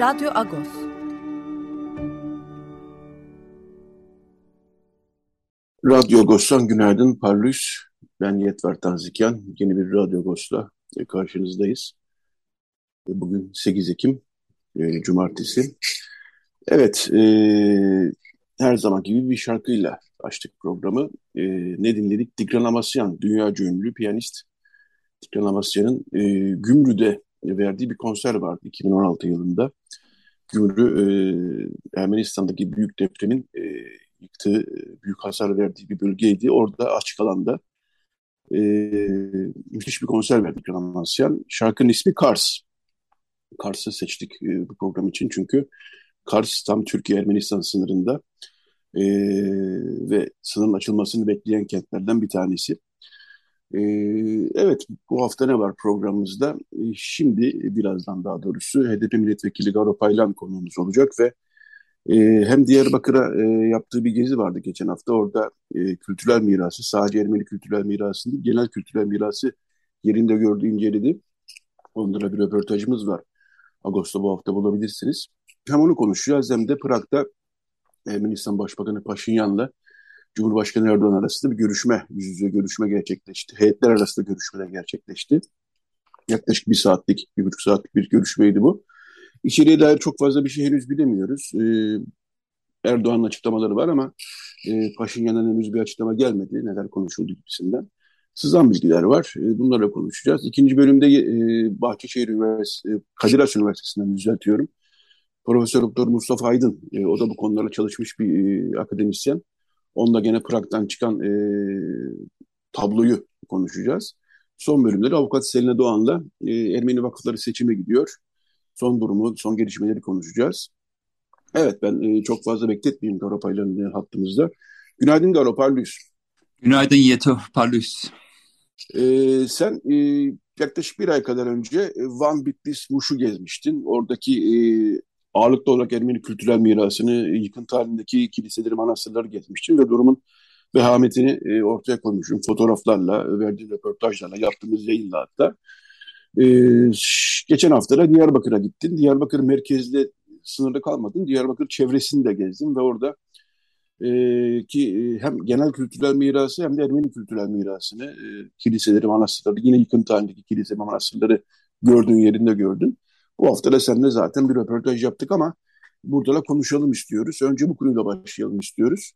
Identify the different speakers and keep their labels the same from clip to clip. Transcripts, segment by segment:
Speaker 1: Radyo Agos.
Speaker 2: Radyo Agos'tan günaydın Parlus. Ben Yetver Tanzikyan. Yeni bir Radyo Agos'la karşınızdayız. Bugün 8 Ekim, e, Cumartesi. Evet, e, her zaman gibi bir şarkıyla açtık programı. E, ne dinledik? Tigran Amasyan, dünya ünlü piyanist. Tigran Amasyan'ın e, Gümrü'de verdiği bir konser vardı 2016 yılında. Gümrü e, Ermenistan'daki büyük depremin e, yıktığı, büyük hasar verdiği bir bölgeydi. Orada açık alanda e, müthiş bir konser verdik Ramasyan. Şarkının ismi Kars. Kars'ı seçtik e, bu program için çünkü Kars tam Türkiye-Ermenistan sınırında e, ve sınırın açılmasını bekleyen kentlerden bir tanesi. Ee, evet, bu hafta ne var programımızda? Ee, şimdi birazdan daha doğrusu HDP Milletvekili Garo Paylan konuğumuz olacak ve e, hem Diyarbakır'a e, yaptığı bir gezi vardı geçen hafta. Orada e, kültürel mirası, sadece Ermeni kültürel mirası değil, genel kültürel mirası yerinde gördü, inceledi. Onlara bir röportajımız var. Ağustos'ta bu hafta bulabilirsiniz. Hem onu konuşacağız hem de Prag'da Ermenistan Başbakanı Paşinyan'la Cumhurbaşkanı Erdoğan arasında bir görüşme, yüz yüze görüşme gerçekleşti. Heyetler arasında görüşmeler gerçekleşti. Yaklaşık bir saatlik, bir buçuk saatlik bir görüşmeydi bu. İçeriye dair çok fazla bir şey henüz bilemiyoruz. Ee, Erdoğan'ın açıklamaları var ama e, Paşinyan'dan henüz bir açıklama gelmedi. Neler konuşuldu gibisinden. Sızan bilgiler var. E, bunlarla konuşacağız. İkinci bölümde e, Bahçeşehir Üniversitesi, e, Kadir Has Üniversitesi'nden düzeltiyorum. Profesör Doktor Mustafa Aydın, e, o da bu konulara çalışmış bir e, akademisyen. Onda gene Prag'dan çıkan e, tabloyu konuşacağız. Son bölümleri avukat Selina Doğan'la e, Ermeni vakıfları seçime gidiyor. Son durumu, son gelişmeleri konuşacağız. Evet ben e, çok fazla bekletmeyeyim Garo Paylan'ın hattımızda. Günaydın Garo Parlus.
Speaker 3: Günaydın Yeto Parlus.
Speaker 2: E, sen e, yaklaşık bir ay kadar önce Van Bitlis Muş'u gezmiştin. Oradaki e, ağırlıklı olarak Ermeni kültürel mirasını, yıkıntı halindeki kiliseleri, manastırları gezmiştim ve durumun vehametini e, ortaya koymuşum. Fotoğraflarla, verdiğim röportajlarla, yaptığımız yayınla hatta. E, geçen hafta da Diyarbakır'a gittin. Diyarbakır merkezde sınırda kalmadın. Diyarbakır çevresini de gezdim ve orada e, ki e, hem genel kültürel mirası hem de Ermeni kültürel mirasını, e, kiliseleri, manastırları, yine yıkıntı halindeki kilise, manastırları gördüğün yerinde gördün. Bu hafta da seninle zaten bir röportaj yaptık ama burada da konuşalım istiyoruz. Önce bu konuyla başlayalım istiyoruz.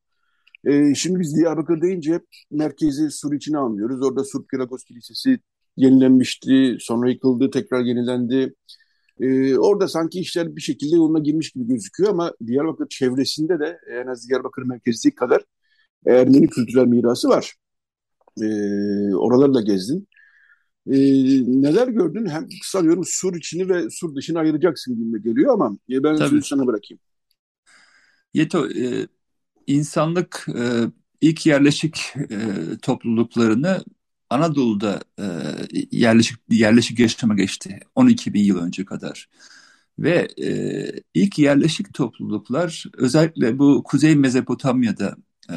Speaker 2: Ee, şimdi biz Diyarbakır deyince hep merkezi Sur içine anlıyoruz. Orada Sur Piragos Kilisesi yenilenmişti, sonra yıkıldı, tekrar yenilendi. Ee, orada sanki işler bir şekilde yoluna girmiş gibi gözüküyor ama Diyarbakır çevresinde de en az Diyarbakır merkezi kadar Ermeni kültürel mirası var. Ee, oraları da gezdin. E, neler gördün? Hem sanıyorum sur içini ve sur dışını ayıracaksın gibi geliyor ama e, ben Tabii. sözü sana bırakayım.
Speaker 3: Yeto, e, insanlık e, ilk yerleşik e, topluluklarını Anadolu'da e, yerleşik yerleşik yaşama geçti 12 bin yıl önce kadar. Ve e, ilk yerleşik topluluklar özellikle bu Kuzey Mezopotamya'da e,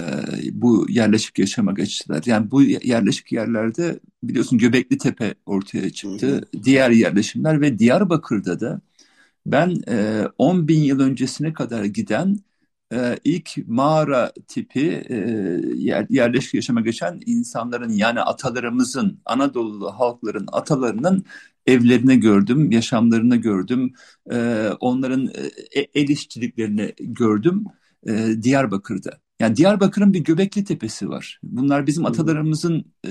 Speaker 3: bu yerleşik yaşama geçtiler. Yani bu yerleşik yerlerde biliyorsun Göbekli Tepe ortaya çıktı. Hı hı. Diğer yerleşimler ve Diyarbakır'da da ben e, 10 bin yıl öncesine kadar giden e, ilk mağara tipi e, yer, yerleşik yaşama geçen insanların yani atalarımızın, Anadolu halkların atalarının evlerini gördüm, yaşamlarını gördüm, e, onların e, el işçiliklerini gördüm e, Diyarbakır'da. Yani Diyarbakır'ın bir Göbekli Tepesi var. Bunlar bizim atalarımızın e,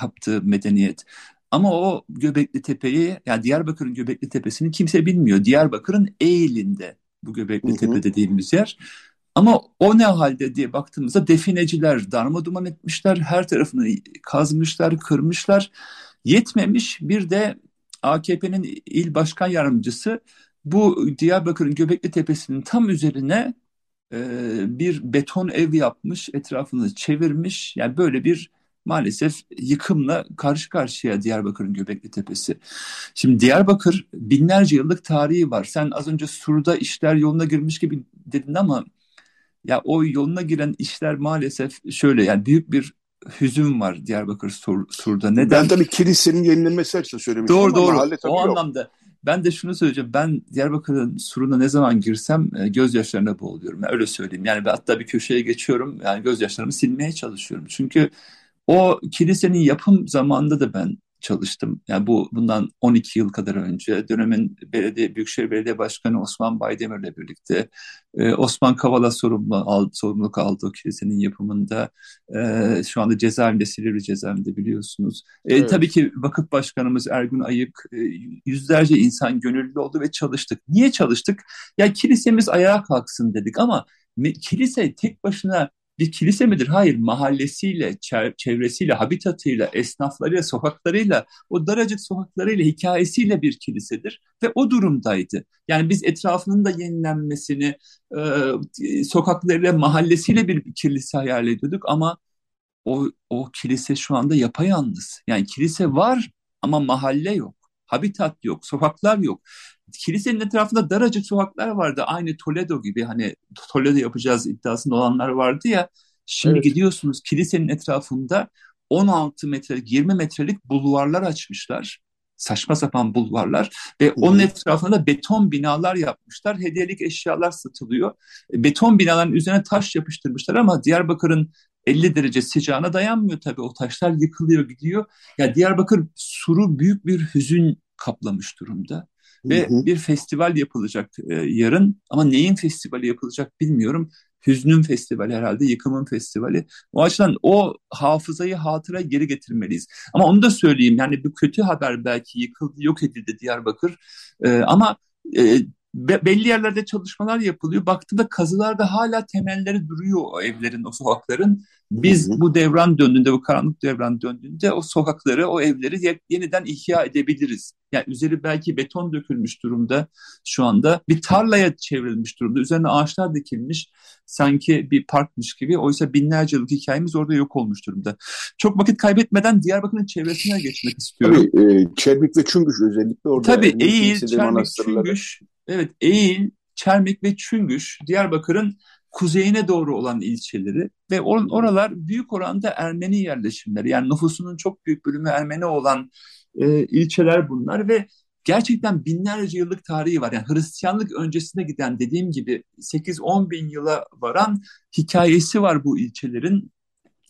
Speaker 3: yaptığı medeniyet. Ama o Göbekli Tepe'yi, yani Diyarbakır'ın Göbekli Tepesi'ni kimse bilmiyor. Diyarbakır'ın Eğil'inde bu Göbekli hı hı. Tepe dediğimiz yer. Ama o ne halde diye baktığımızda defineciler darma duman etmişler. Her tarafını kazmışlar, kırmışlar. Yetmemiş bir de AKP'nin il başkan yardımcısı bu Diyarbakır'ın Göbekli Tepesi'nin tam üzerine e, bir beton ev yapmış, etrafını çevirmiş. Yani böyle bir maalesef yıkımla karşı karşıya Diyarbakır'ın Göbekli Tepesi. Şimdi Diyarbakır binlerce yıllık tarihi var. Sen az önce Sur'da işler yoluna girmiş gibi dedin ama ya o yoluna giren işler maalesef şöyle yani büyük bir hüzün var Diyarbakır Sur, Sur'da. Neden?
Speaker 2: Ben tabii kilisenin yenilenmesi açısından söylemiştim
Speaker 3: doğru, doğru. o
Speaker 2: yok.
Speaker 3: anlamda ben de şunu söyleyeceğim. Ben Diyarbakır'ın suruna ne zaman girsem e, gözyaşlarına boğuluyorum. Yani öyle söyleyeyim. Yani hatta bir köşeye geçiyorum. Yani gözyaşlarımı silmeye çalışıyorum. Çünkü o kilisenin yapım zamanında da ben çalıştım. Yani bu bundan 12 yıl kadar önce dönemin belediye Büyükşehir Belediye Başkanı Osman Baydemir'le birlikte e, Osman Kavala sorumlu, al, sorumluluk aldı o kilisenin yapımında. E, şu anda cezaevinde Silivri cezaevinde biliyorsunuz. E,
Speaker 2: Evet.
Speaker 3: Tabii ki vakıf başkanımız Ergun Ayık e, yüzlerce insan gönüllü oldu ve çalıştık. Niye çalıştık? Ya kilisemiz ayağa kalksın dedik ama kilise tek başına bir kilise midir? Hayır, mahallesiyle, çevresiyle, habitatıyla, esnaflarıyla, sokaklarıyla, o daracık sokaklarıyla, hikayesiyle bir kilisedir ve o durumdaydı. Yani biz etrafının da yenilenmesini, e, sokaklarıyla, mahallesiyle bir kilise hayal ediyorduk ama o, o kilise şu anda yapayalnız. Yani kilise var ama mahalle yok. Habitat yok, sokaklar yok. Kilisenin etrafında daracık sokaklar vardı. Aynı Toledo gibi hani Toledo yapacağız iddiasında olanlar vardı ya. Şimdi
Speaker 2: Evet.
Speaker 3: gidiyorsunuz kilisenin etrafında 16 metrelik, 20 metrelik bulvarlar açmışlar. Saçma sapan bulvarlar ve onun
Speaker 2: hı.
Speaker 3: etrafında da beton binalar yapmışlar. Hediyelik eşyalar satılıyor. E, Beton binaların üzerine taş yapıştırmışlar ama Diyarbakır'ın 50 derece sıcağına dayanmıyor tabii. O taşlar yıkılıyor gidiyor. Ya Diyarbakır suru büyük bir hüzün kaplamış durumda. Ve
Speaker 2: Hı hı.
Speaker 3: bir festival yapılacak e, yarın ama neyin festivali yapılacak bilmiyorum. Hüznün festivali herhalde, yıkımın festivali. O açıdan o hafızayı hatıra geri getirmeliyiz. Ama onu da söyleyeyim yani bu kötü haber belki yıkıldı, yok edildi Diyarbakır. E, ama e, be- belli yerlerde çalışmalar yapılıyor. Baktığımda kazılarda hala temelleri duruyor o evlerin, o sokakların. Biz
Speaker 2: Hı hı.
Speaker 3: bu devran döndüğünde, bu karanlık devran döndüğünde o sokakları, o evleri ye- yeniden ihya edebiliriz. Yani üzeri belki beton dökülmüş durumda şu anda. Bir tarlaya çevrilmiş durumda. Üzerine ağaçlar dikilmiş. Sanki bir parkmış gibi. Oysa binlerce yıllık hikayemiz orada yok olmuş durumda. Çok vakit kaybetmeden Diyarbakır'ın çevresine geçmek istiyorum.
Speaker 2: Tabii e, Çelbik ve Çüngüş özellikle orada.
Speaker 3: Tabii Eğil,
Speaker 2: manastırları.
Speaker 3: Çüngüş, evet Eğil, Çermik ve Çüngüş Diyarbakır'ın kuzeyine doğru olan ilçeleri ve or- oralar büyük oranda Ermeni yerleşimleri. Yani nüfusunun çok büyük bölümü Ermeni olan e, ilçeler bunlar ve gerçekten binlerce yıllık tarihi var. Yani Hristiyanlık öncesine giden dediğim gibi 8-10 bin yıla varan hikayesi var bu ilçelerin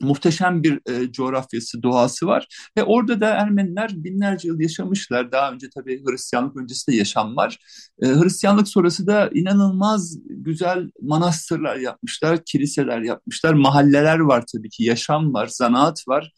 Speaker 3: muhteşem bir e, coğrafyası, doğası var. Ve orada da Ermeniler binlerce yıl yaşamışlar. Daha önce tabii Hristiyanlık öncesi de yaşam var. E, Hristiyanlık sonrası da inanılmaz güzel manastırlar yapmışlar, kiliseler yapmışlar, mahalleler var tabii ki, yaşam var, zanaat var.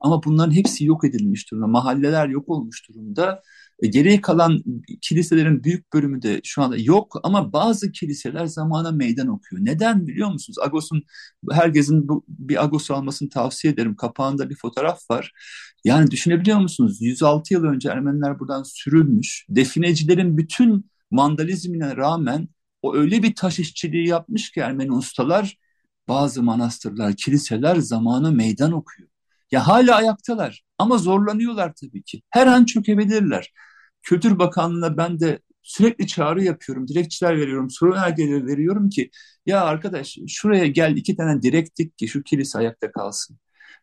Speaker 3: Ama bunların hepsi yok edilmiş durumda. Mahalleler yok olmuş durumda. E, Geriye kalan kiliselerin büyük bölümü de şu anda yok ama bazı kiliseler zamana meydan okuyor. Neden biliyor musunuz? Agos'un herkesin bu, bir Agos almasını tavsiye ederim. Kapağında bir fotoğraf var. Yani düşünebiliyor musunuz? 106 yıl önce Ermeniler buradan sürülmüş. Definecilerin bütün vandalizmine rağmen o öyle bir taş işçiliği yapmış ki Ermeni ustalar bazı manastırlar, kiliseler zamana meydan okuyor. Ya hala ayaktalar ama zorlanıyorlar tabii ki. Her an çökebilirler. Kültür Bakanlığı'na ben de sürekli çağrı yapıyorum, dilekçeler veriyorum, soru önergeleri veriyorum ki ya arkadaş şuraya gel iki tane direk dik ki şu kilise ayakta kalsın.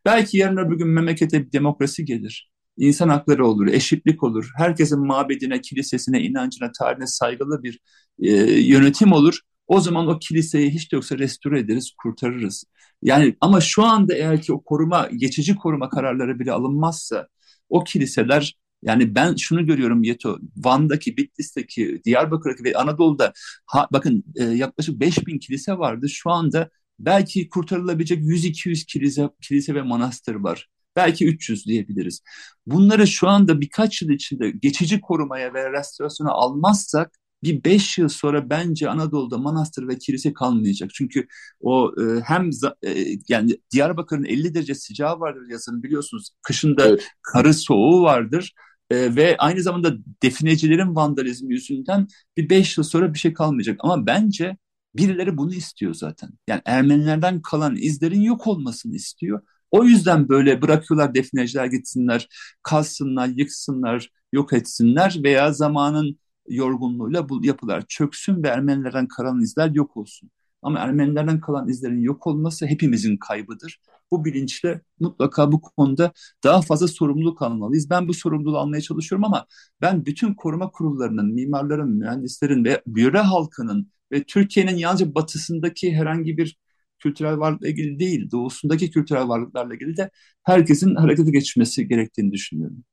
Speaker 3: Belki yarın öbür gün memlekete bir demokrasi gelir. İnsan hakları olur, eşitlik olur. Herkesin mabedine, kilisesine, inancına, tarihine saygılı bir e, yönetim olur. O zaman o kiliseyi hiç de yoksa restore ederiz, kurtarırız. Yani ama şu anda eğer ki o koruma, geçici koruma kararları bile alınmazsa o kiliseler yani ben şunu görüyorum Yeto, Van'daki, Bitlis'teki, Diyarbakır'daki ve Anadolu'da ha, bakın e, yaklaşık 5000 kilise vardı. Şu anda belki kurtarılabilecek 100-200 kilise, kilise ve manastır var. Belki 300 diyebiliriz. Bunları şu anda birkaç yıl içinde geçici korumaya ve restorasyona almazsak bir beş yıl sonra bence Anadolu'da manastır ve kilise kalmayacak. Çünkü o e, hem e, yani Diyarbakır'ın 50 derece sıcağı vardır yazın biliyorsunuz. Kışında
Speaker 2: Evet.
Speaker 3: karı soğuğu vardır. E, ve aynı zamanda definecilerin vandalizmi yüzünden bir beş yıl sonra bir şey kalmayacak. Ama bence birileri bunu istiyor zaten. Yani Ermenilerden kalan izlerin yok olmasını istiyor. O yüzden böyle bırakıyorlar defineciler gitsinler, kalsınlar, yıksınlar, yok etsinler veya zamanın yorgunluğuyla bu yapılar çöksün ve Ermenilerden kalan izler yok olsun. Ama Ermenilerden kalan izlerin yok olması hepimizin kaybıdır. Bu bilinçle mutlaka bu konuda daha fazla sorumluluk almalıyız. Ben bu sorumluluğu almaya çalışıyorum ama ben bütün koruma kurullarının, mimarların, mühendislerin ve biyore halkının ve Türkiye'nin yalnızca batısındaki herhangi bir kültürel varlıkla ilgili değil, doğusundaki kültürel varlıklarla ilgili de herkesin harekete geçmesi gerektiğini düşünüyorum.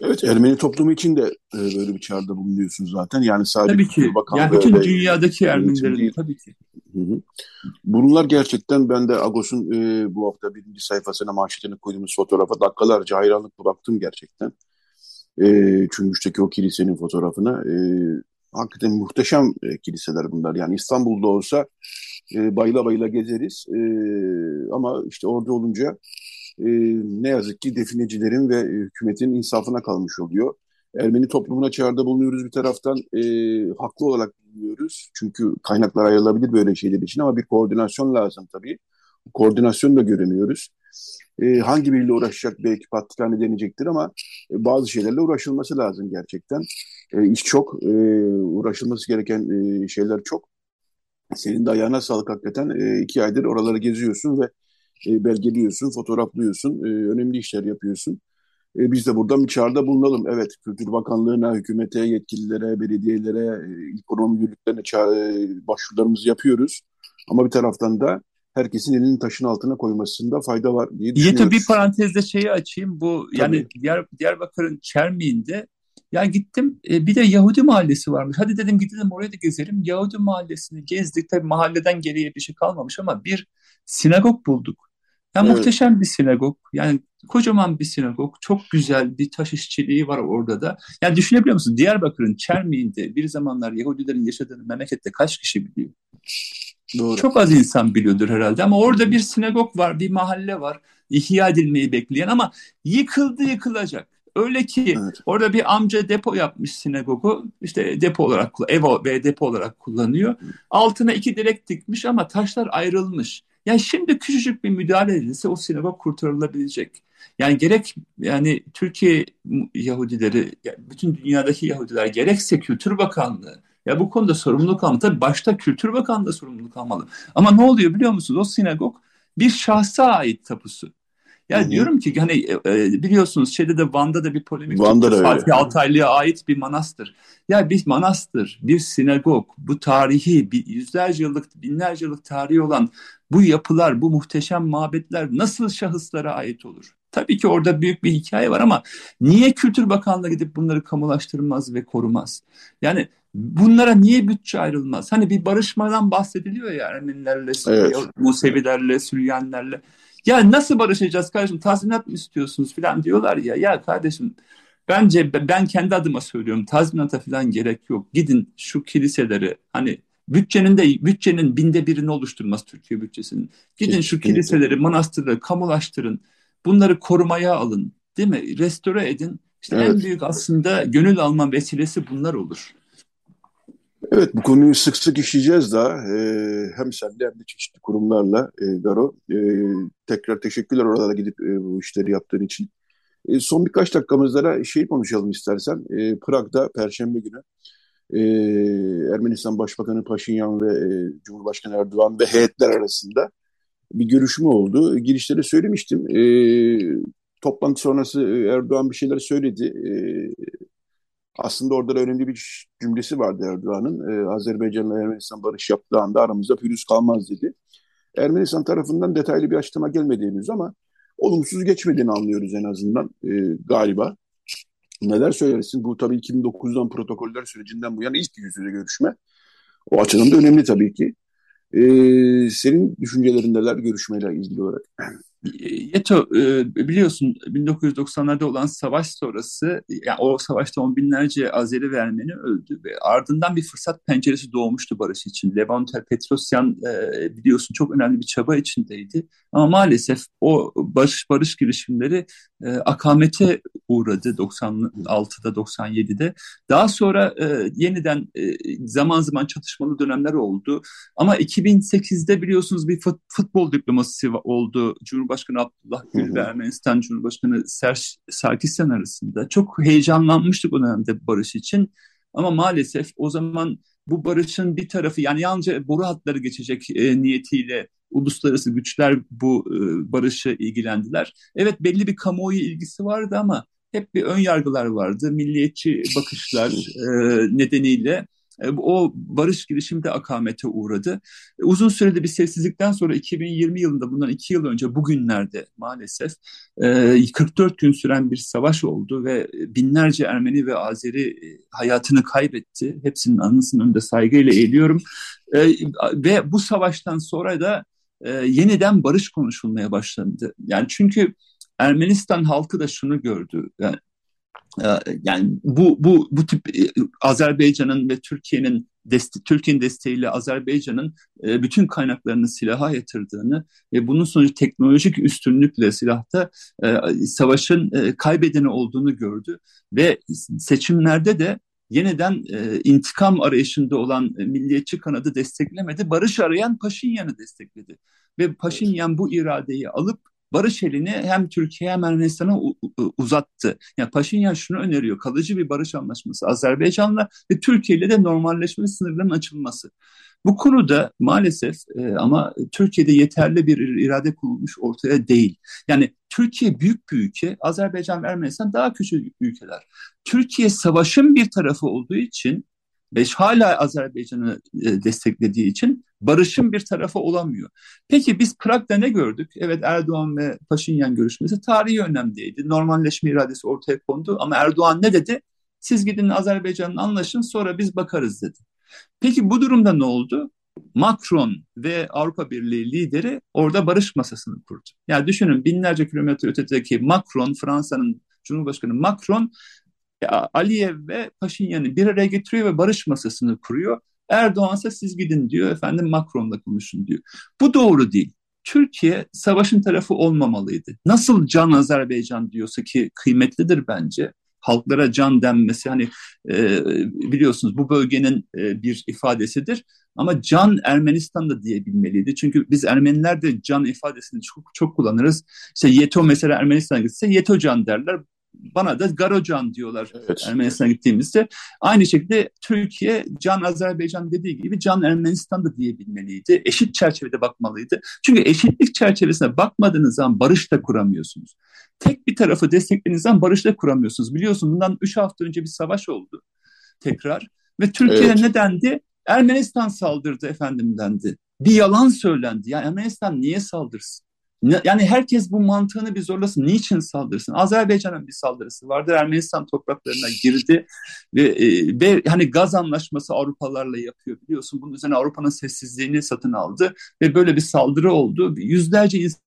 Speaker 2: Evet, Ermeni toplumu için de e, böyle bir çağrıda bulunuyorsunuz zaten. Yani sadece
Speaker 3: tabii ki. Yani bütün dünyadaki Ermenilerin değil. tabii ki. Hı hı.
Speaker 2: Bunlar gerçekten ben de Agos'un e, bu hafta birinci sayfasına manşetini koyduğumuz fotoğrafa dakikalarca hayranlıkla baktım gerçekten. E, Çüngüş'teki o kilisenin fotoğrafına. E, hakikaten muhteşem e, kiliseler bunlar. Yani İstanbul'da olsa e, bayıla bayıla gezeriz. E, ama işte orada olunca e, ne yazık ki definecilerin ve hükümetin insafına kalmış oluyor. Ermeni toplumuna çağrıda bulunuyoruz bir taraftan. E, haklı olarak bulunuyoruz. Çünkü kaynaklar ayrılabilir böyle şeyler için ama bir koordinasyon lazım tabii. Koordinasyon da göremiyoruz. E, hangi biriyle uğraşacak belki patrikhane deneyecektir ama e, bazı şeylerle uğraşılması lazım gerçekten. E, iş çok, e, uğraşılması gereken e, şeyler çok. Senin de ayağına sağlık hakikaten. E, iki aydır oraları geziyorsun ve e, belgeliyorsun, fotoğraflıyorsun, e, önemli işler yapıyorsun. E, biz de buradan bir çağrıda bulunalım. Evet, Kültür Bakanlığı'na, hükümete, yetkililere, belediyelere, e, ekonomi müdürlüklerine e, başvurularımızı yapıyoruz. Ama bir taraftan da herkesin elinin taşın altına koymasında fayda var diye düşünüyoruz.
Speaker 3: Yeto bir parantezde şeyi açayım. Bu Tabii. yani Diyar, Diyarbakır'ın Çermiği'nde ya gittim e, bir de Yahudi mahallesi varmış. Hadi dedim gidelim oraya da gezelim. Yahudi mahallesini gezdik. Tabii mahalleden geriye bir şey kalmamış ama bir sinagog bulduk. Ya evet. muhteşem bir sinagog. Yani kocaman bir sinagog. Çok güzel bir taş işçiliği var orada da. Yani düşünebiliyor musun? Diyarbakır'ın Çermiğinde bir zamanlar Yahudilerin yaşadığını memlekette kaç kişi biliyor? Doğru. Çok az insan biliyordur herhalde ama orada bir sinagog var, bir mahalle var. İhya edilmeyi bekleyen ama yıkıldı yıkılacak. Öyle ki evet. orada bir amca depo yapmış sinagogu. İşte depo olarak, ev ve depo olarak kullanıyor. Altına iki direk dikmiş ama taşlar ayrılmış. Yani şimdi küçücük bir müdahale edilse o sinagog kurtarılabilecek. Yani gerek yani Türkiye Yahudileri, bütün dünyadaki Yahudiler gerekse Kültür Bakanlığı ya bu konuda sorumluluk almalı. Tabii başta Kültür Bakanlığı sorumluluk almalı. Ama ne oluyor biliyor musunuz? O sinagog bir şahsa ait tapusu. Yani Hı-hı. diyorum ki hani e, e, biliyorsunuz şeyde de Van'da da bir polemik
Speaker 2: Van'da da
Speaker 3: Fatih Altaylı'ya ait bir manastır. Ya bir manastır, bir sinagog, bu tarihi, bir yüzlerce yıllık, binlerce yıllık tarihi olan bu yapılar, bu muhteşem mabetler nasıl şahıslara ait olur? Tabii ki orada büyük bir hikaye var ama niye Kültür Bakanlığı gidip bunları kamulaştırmaz ve korumaz? Yani bunlara niye bütçe ayrılmaz? Hani bir barışmadan bahsediliyor ya Ermenilerle, evet. Musevilerle, Süryanlerle. Ya nasıl barışacağız kardeşim? Tazminat mı istiyorsunuz falan diyorlar ya. Ya kardeşim bence ben kendi adıma söylüyorum. Tazminata falan gerek yok. Gidin şu kiliseleri hani bütçenin de bütçenin binde birini oluşturmaz Türkiye bütçesinin. Gidin şu kiliseleri, manastırları kamulaştırın. Bunları korumaya alın. Değil mi? Restore edin. İşte evet. en büyük aslında gönül alma vesilesi bunlar olur.
Speaker 2: Evet bu konuyu sık sık işleyeceğiz daha. Ee, hem senle hem de çeşitli kurumlarla e, Garo. E, tekrar teşekkürler oralara gidip e, bu işleri yaptığın için. E, son birkaç dakikamızda şey konuşalım istersen. E, Prag'da Perşembe günü e, Ermenistan Başbakanı Paşinyan ve e, Cumhurbaşkanı Erdoğan ve heyetler arasında bir görüşme oldu. Girişte söylemiştim. E, toplantı sonrası Erdoğan bir şeyler söyledi. E, aslında orada da önemli bir cümlesi vardı Erdoğan'ın. Ee, Azerbaycan'la Ermenistan barış yaptığı anda aramızda pürüz kalmaz dedi. Ermenistan tarafından detaylı bir açıklama gelmedi henüz ama olumsuz geçmediğini anlıyoruz en azından e, galiba. Neler söylersin? Bu tabii 2009'dan protokoller sürecinden bu yana ilk yüz yüze görüşme. O açıdan da önemli tabii ki. Ee, senin düşüncelerin neler görüşmeyle ilgili olarak?
Speaker 3: Yeto e, biliyorsun 1990'larda olan savaş sonrası yani o savaşta on binlerce Azeri ve Ermeni öldü ve ardından bir fırsat penceresi doğmuştu barış için. Levontel Petrosyan e, biliyorsun çok önemli bir çaba içindeydi ama maalesef o barış barış girişimleri e, akamete uğradı 96'da 97'de. Daha sonra e, yeniden e, zaman zaman çatışmalı dönemler oldu. Ama 2008'de biliyorsunuz bir fut, futbol diplomasisi oldu. Cumhurbaşkanı Abdullah Gül ve Ermenistan Cumhurbaşkanı Serj Sarkisyan arasında. Çok heyecanlanmıştık o dönemde barış için. Ama maalesef o zaman bu barışın bir tarafı yani yalnızca boru hatları geçecek e, niyetiyle uluslararası güçler bu e, barışı ilgilendiler. Evet belli bir kamuoyu ilgisi vardı ama hep bir ön yargılar vardı. Milliyetçi bakışlar e, nedeniyle o barış girişimi de akamete uğradı. E, uzun sürede bir sessizlikten sonra 2020 yılında bundan iki yıl önce bugünlerde maalesef 44 e, gün süren bir savaş oldu ve binlerce Ermeni ve Azeri hayatını kaybetti. Hepsinin anısının önünde saygıyla eğiliyorum. Ve bu savaştan sonra da yeniden barış konuşulmaya başlandı. Yani çünkü Ermenistan halkı da şunu gördü. Yani yani bu bu bu tip e, Azerbaycan'ın ve Türkiye'nin deste Türkiye'nin desteğiyle Azerbaycan'ın e, bütün kaynaklarını silaha yatırdığını ve bunun sonucu teknolojik üstünlükle silahta e, savaşın kaybedeni olduğunu gördü ve seçimlerde de yeniden intikam arayışında olan milliyetçi kanadı desteklemedi. Barış arayan Paşinyan'ı destekledi. Ve Paşinyan bu iradeyi alıp barış elini hem Türkiye hem Ermenistan'a uzattı. Yani Paşinyan şunu öneriyor. Kalıcı bir barış anlaşması Azerbaycan'la ve Türkiye ile de normalleşme sınırlarının açılması. Bu konuda maalesef e, ama Türkiye'de yeterli bir irade kurulmuş ortaya değil. Yani Türkiye büyük bir ülke, Azerbaycan ve Ermenistan daha küçük ülkeler. Türkiye savaşın bir tarafı olduğu için ve hala Azerbaycan'ı e, desteklediği için barışın bir tarafı olamıyor. Peki biz Prag'da ne gördük? Evet Erdoğan ve Paşinyan görüşmesi tarihi önemliydi. Normalleşme iradesi ortaya kondu ama Erdoğan ne dedi? Siz gidin Azerbaycan'ın anlaşın sonra biz bakarız dedi. Peki bu durumda ne oldu? Macron ve Avrupa Birliği lideri orada barış masasını kurdu. Yani düşünün binlerce kilometre ötedeki Macron, Fransa'nın Cumhurbaşkanı Macron Aliyev ve Paşinyan'ı bir araya getiriyor ve barış masasını kuruyor. Erdoğan ise siz gidin diyor, efendim Macron'la konuşun diyor. Bu doğru değil. Türkiye savaşın tarafı olmamalıydı. Nasıl can Azerbaycan diyorsa ki kıymetlidir bence. Halklara can denmesi hani e, biliyorsunuz bu bölgenin e, bir ifadesidir. Ama can Ermenistan da diyebilmeliydi. Çünkü biz Ermeniler de can ifadesini çok çok kullanırız. İşte Yeto mesela Ermenistan'a gitse Yeto can derler bana da Garocan diyorlar evet. Ermenistan'a gittiğimizde. Aynı şekilde Türkiye Can Azerbaycan dediği gibi Can Ermenistan da diyebilmeliydi. Eşit çerçevede bakmalıydı. Çünkü eşitlik çerçevesine bakmadığınız zaman barış da kuramıyorsunuz. Tek bir tarafı desteklediğiniz zaman barış da kuramıyorsunuz. Biliyorsun bundan üç hafta önce bir savaş oldu tekrar. Ve Türkiye'de evet. ne dendi? Ermenistan saldırdı efendim dendi. Bir yalan söylendi. Yani Ermenistan niye saldırsın? Yani herkes bu mantığını bir zorlasın. Niçin saldırsın? Azerbaycan'ın bir saldırısı vardı. Ermenistan topraklarına girdi ve, e, ve hani gaz anlaşması Avrupalarla yapıyor biliyorsun. Bunun üzerine Avrupa'nın sessizliğini satın aldı ve böyle bir saldırı oldu. Yüzlerce insan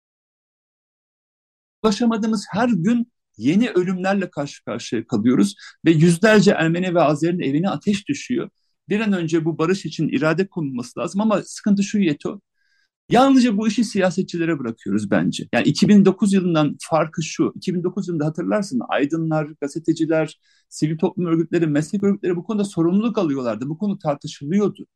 Speaker 3: ulaşamadığımız her gün yeni ölümlerle karşı karşıya kalıyoruz ve yüzlerce Ermeni ve Azeri'nin evine ateş düşüyor. Bir an önce bu barış için irade konulması lazım ama sıkıntı şu Yeto. Yalnızca bu işi siyasetçilere bırakıyoruz bence. Yani 2009 yılından farkı şu. 2009 yılında hatırlarsın aydınlar, gazeteciler, sivil toplum örgütleri, meslek örgütleri bu konuda sorumluluk alıyorlardı. Bu konu tartışılıyordu,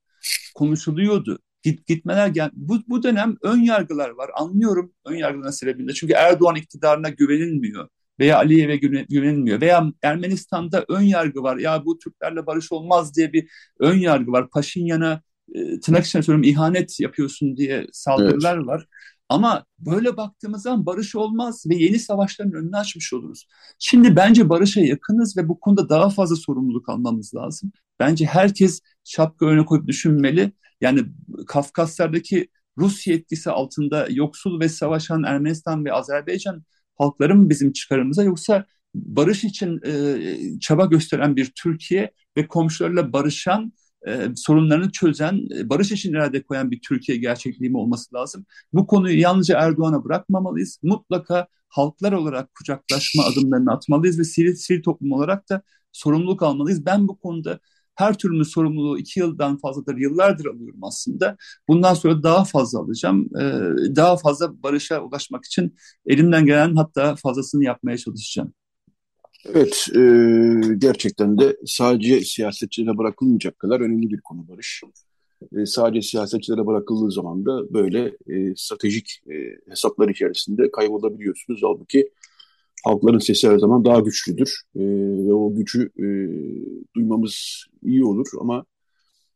Speaker 3: konuşuluyordu. Git, gitmeler gel. Bu, bu dönem ön yargılar var. Anlıyorum ön yargıların sebebinde. Çünkü Erdoğan iktidarına güvenilmiyor veya Aliyev'e güvenilmiyor veya Ermenistan'da ön yargı var. Ya bu Türklerle barış olmaz diye bir ön yargı var. Paşinyan'a e, tırnak içinde söylüyorum ihanet yapıyorsun diye saldırılar evet. var. Ama böyle baktığımız zaman barış olmaz ve yeni savaşların önünü açmış oluruz. Şimdi bence barışa yakınız ve bu konuda daha fazla sorumluluk almamız lazım. Bence herkes şapka öne koyup düşünmeli. Yani Kafkaslardaki Rus yetkisi altında yoksul ve savaşan Ermenistan ve Azerbaycan halkları mı bizim çıkarımıza yoksa barış için e, çaba gösteren bir Türkiye ve komşularıyla barışan e, sorunlarını çözen, e, barış için irade koyan bir Türkiye gerçekliği mi olması lazım? Bu konuyu yalnızca Erdoğan'a bırakmamalıyız. Mutlaka halklar olarak kucaklaşma adımlarını atmalıyız ve sivil, sivil toplum olarak da sorumluluk almalıyız. Ben bu konuda her türlü sorumluluğu iki yıldan fazladır, yıllardır alıyorum aslında. Bundan sonra daha fazla alacağım. Ee, daha fazla barışa ulaşmak için elimden gelen hatta fazlasını yapmaya çalışacağım.
Speaker 2: Evet, e, gerçekten de sadece siyasetçilere bırakılmayacak kadar önemli bir konu Barış. E, sadece siyasetçilere bırakıldığı zaman da böyle e, stratejik e, hesaplar içerisinde kaybolabiliyorsunuz. Halbuki halkların sesi her zaman daha güçlüdür e, ve o gücü e, duymamız iyi olur ama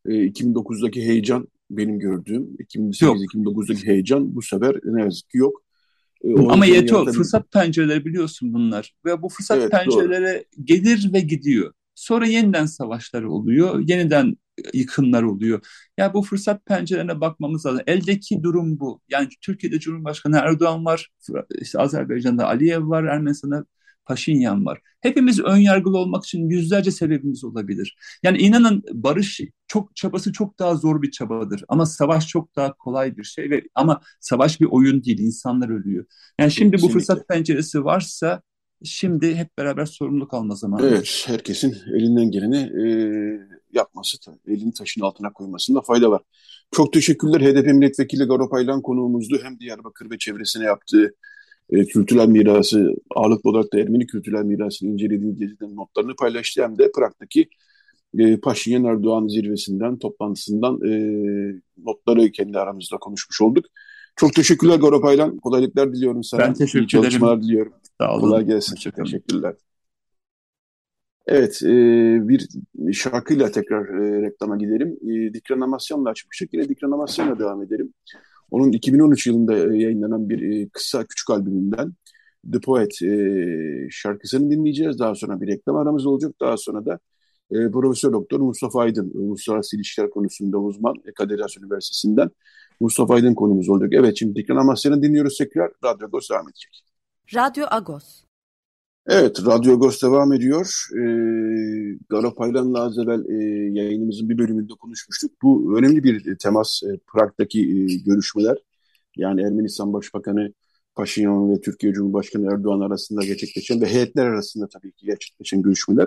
Speaker 2: e, 2009'daki heyecan benim gördüğüm 2008-2009'daki heyecan bu sefer ne yazık ki yok.
Speaker 3: E, Ama Yeto yandan... fırsat pencereleri biliyorsun bunlar ve bu fırsat evet, pencerelere doğru. gelir ve gidiyor. Sonra yeniden savaşlar oluyor, yeniden yıkımlar oluyor. Yani bu fırsat pencerelerine bakmamız lazım. Eldeki durum bu. Yani Türkiye'de Cumhurbaşkanı Erdoğan var, işte Azerbaycan'da Aliyev var, Ermenistan'da Paşinyan var. Hepimiz ön yargılı olmak için yüzlerce sebebimiz olabilir. Yani inanın barış çok çabası çok daha zor bir çabadır ama savaş çok daha kolay bir şey ve ama savaş bir oyun değil insanlar ölüyor. Yani şimdi bu fırsat penceresi varsa şimdi hep beraber sorumluluk alma zamanı.
Speaker 2: Evet herkesin elinden geleni e, yapması, elini taşın altına koymasında fayda var. Çok teşekkürler HDP milletvekili Garo Paylan konuğumuzdu. Hem Diyarbakır ve çevresine yaptığı e, kültürel mirası, ağırlıklı olarak da Ermeni kültürel mirasını incelediği geziden notlarını paylaştı. Hem de Prag'daki e, Paşinyan Erdoğan zirvesinden, toplantısından e, notları kendi aramızda konuşmuş olduk. Çok teşekkürler Goro Paylan. Kolaylıklar diliyorum sana.
Speaker 3: Ben teşekkür
Speaker 2: İyi çalışmalar diliyorum.
Speaker 3: Sağ olun.
Speaker 2: Kolay gelsin. Teşekkürler. Evet, e, bir şarkıyla tekrar e, reklama gidelim. E, Dikran Amasyan'la açmıştık. Yine Dikran Amasyan'la devam edelim. Onun 2013 yılında e, yayınlanan bir e, kısa küçük albümünden The Poet e, şarkısını dinleyeceğiz. Daha sonra bir reklam aramız olacak. Daha sonra da Profesör Doktor Mustafa Aydın, Uluslararası İlişkiler konusunda uzman Kadir Has Üniversitesi'nden Mustafa Aydın konumuz olacak. Evet şimdi Dikran Amasya'nı dinliyoruz tekrar. Radyo Agos devam edecek.
Speaker 1: Radyo Agos.
Speaker 2: Evet, Radyo Agos devam ediyor. Ee, Garo az evvel e, yayınımızın bir bölümünde konuşmuştuk. Bu önemli bir temas, e, Prag'daki e, görüşmeler. Yani Ermenistan Başbakanı Paşinyan ve Türkiye Cumhurbaşkanı Erdoğan arasında gerçekleşen ve heyetler arasında tabii ki gerçekleşen görüşmeler.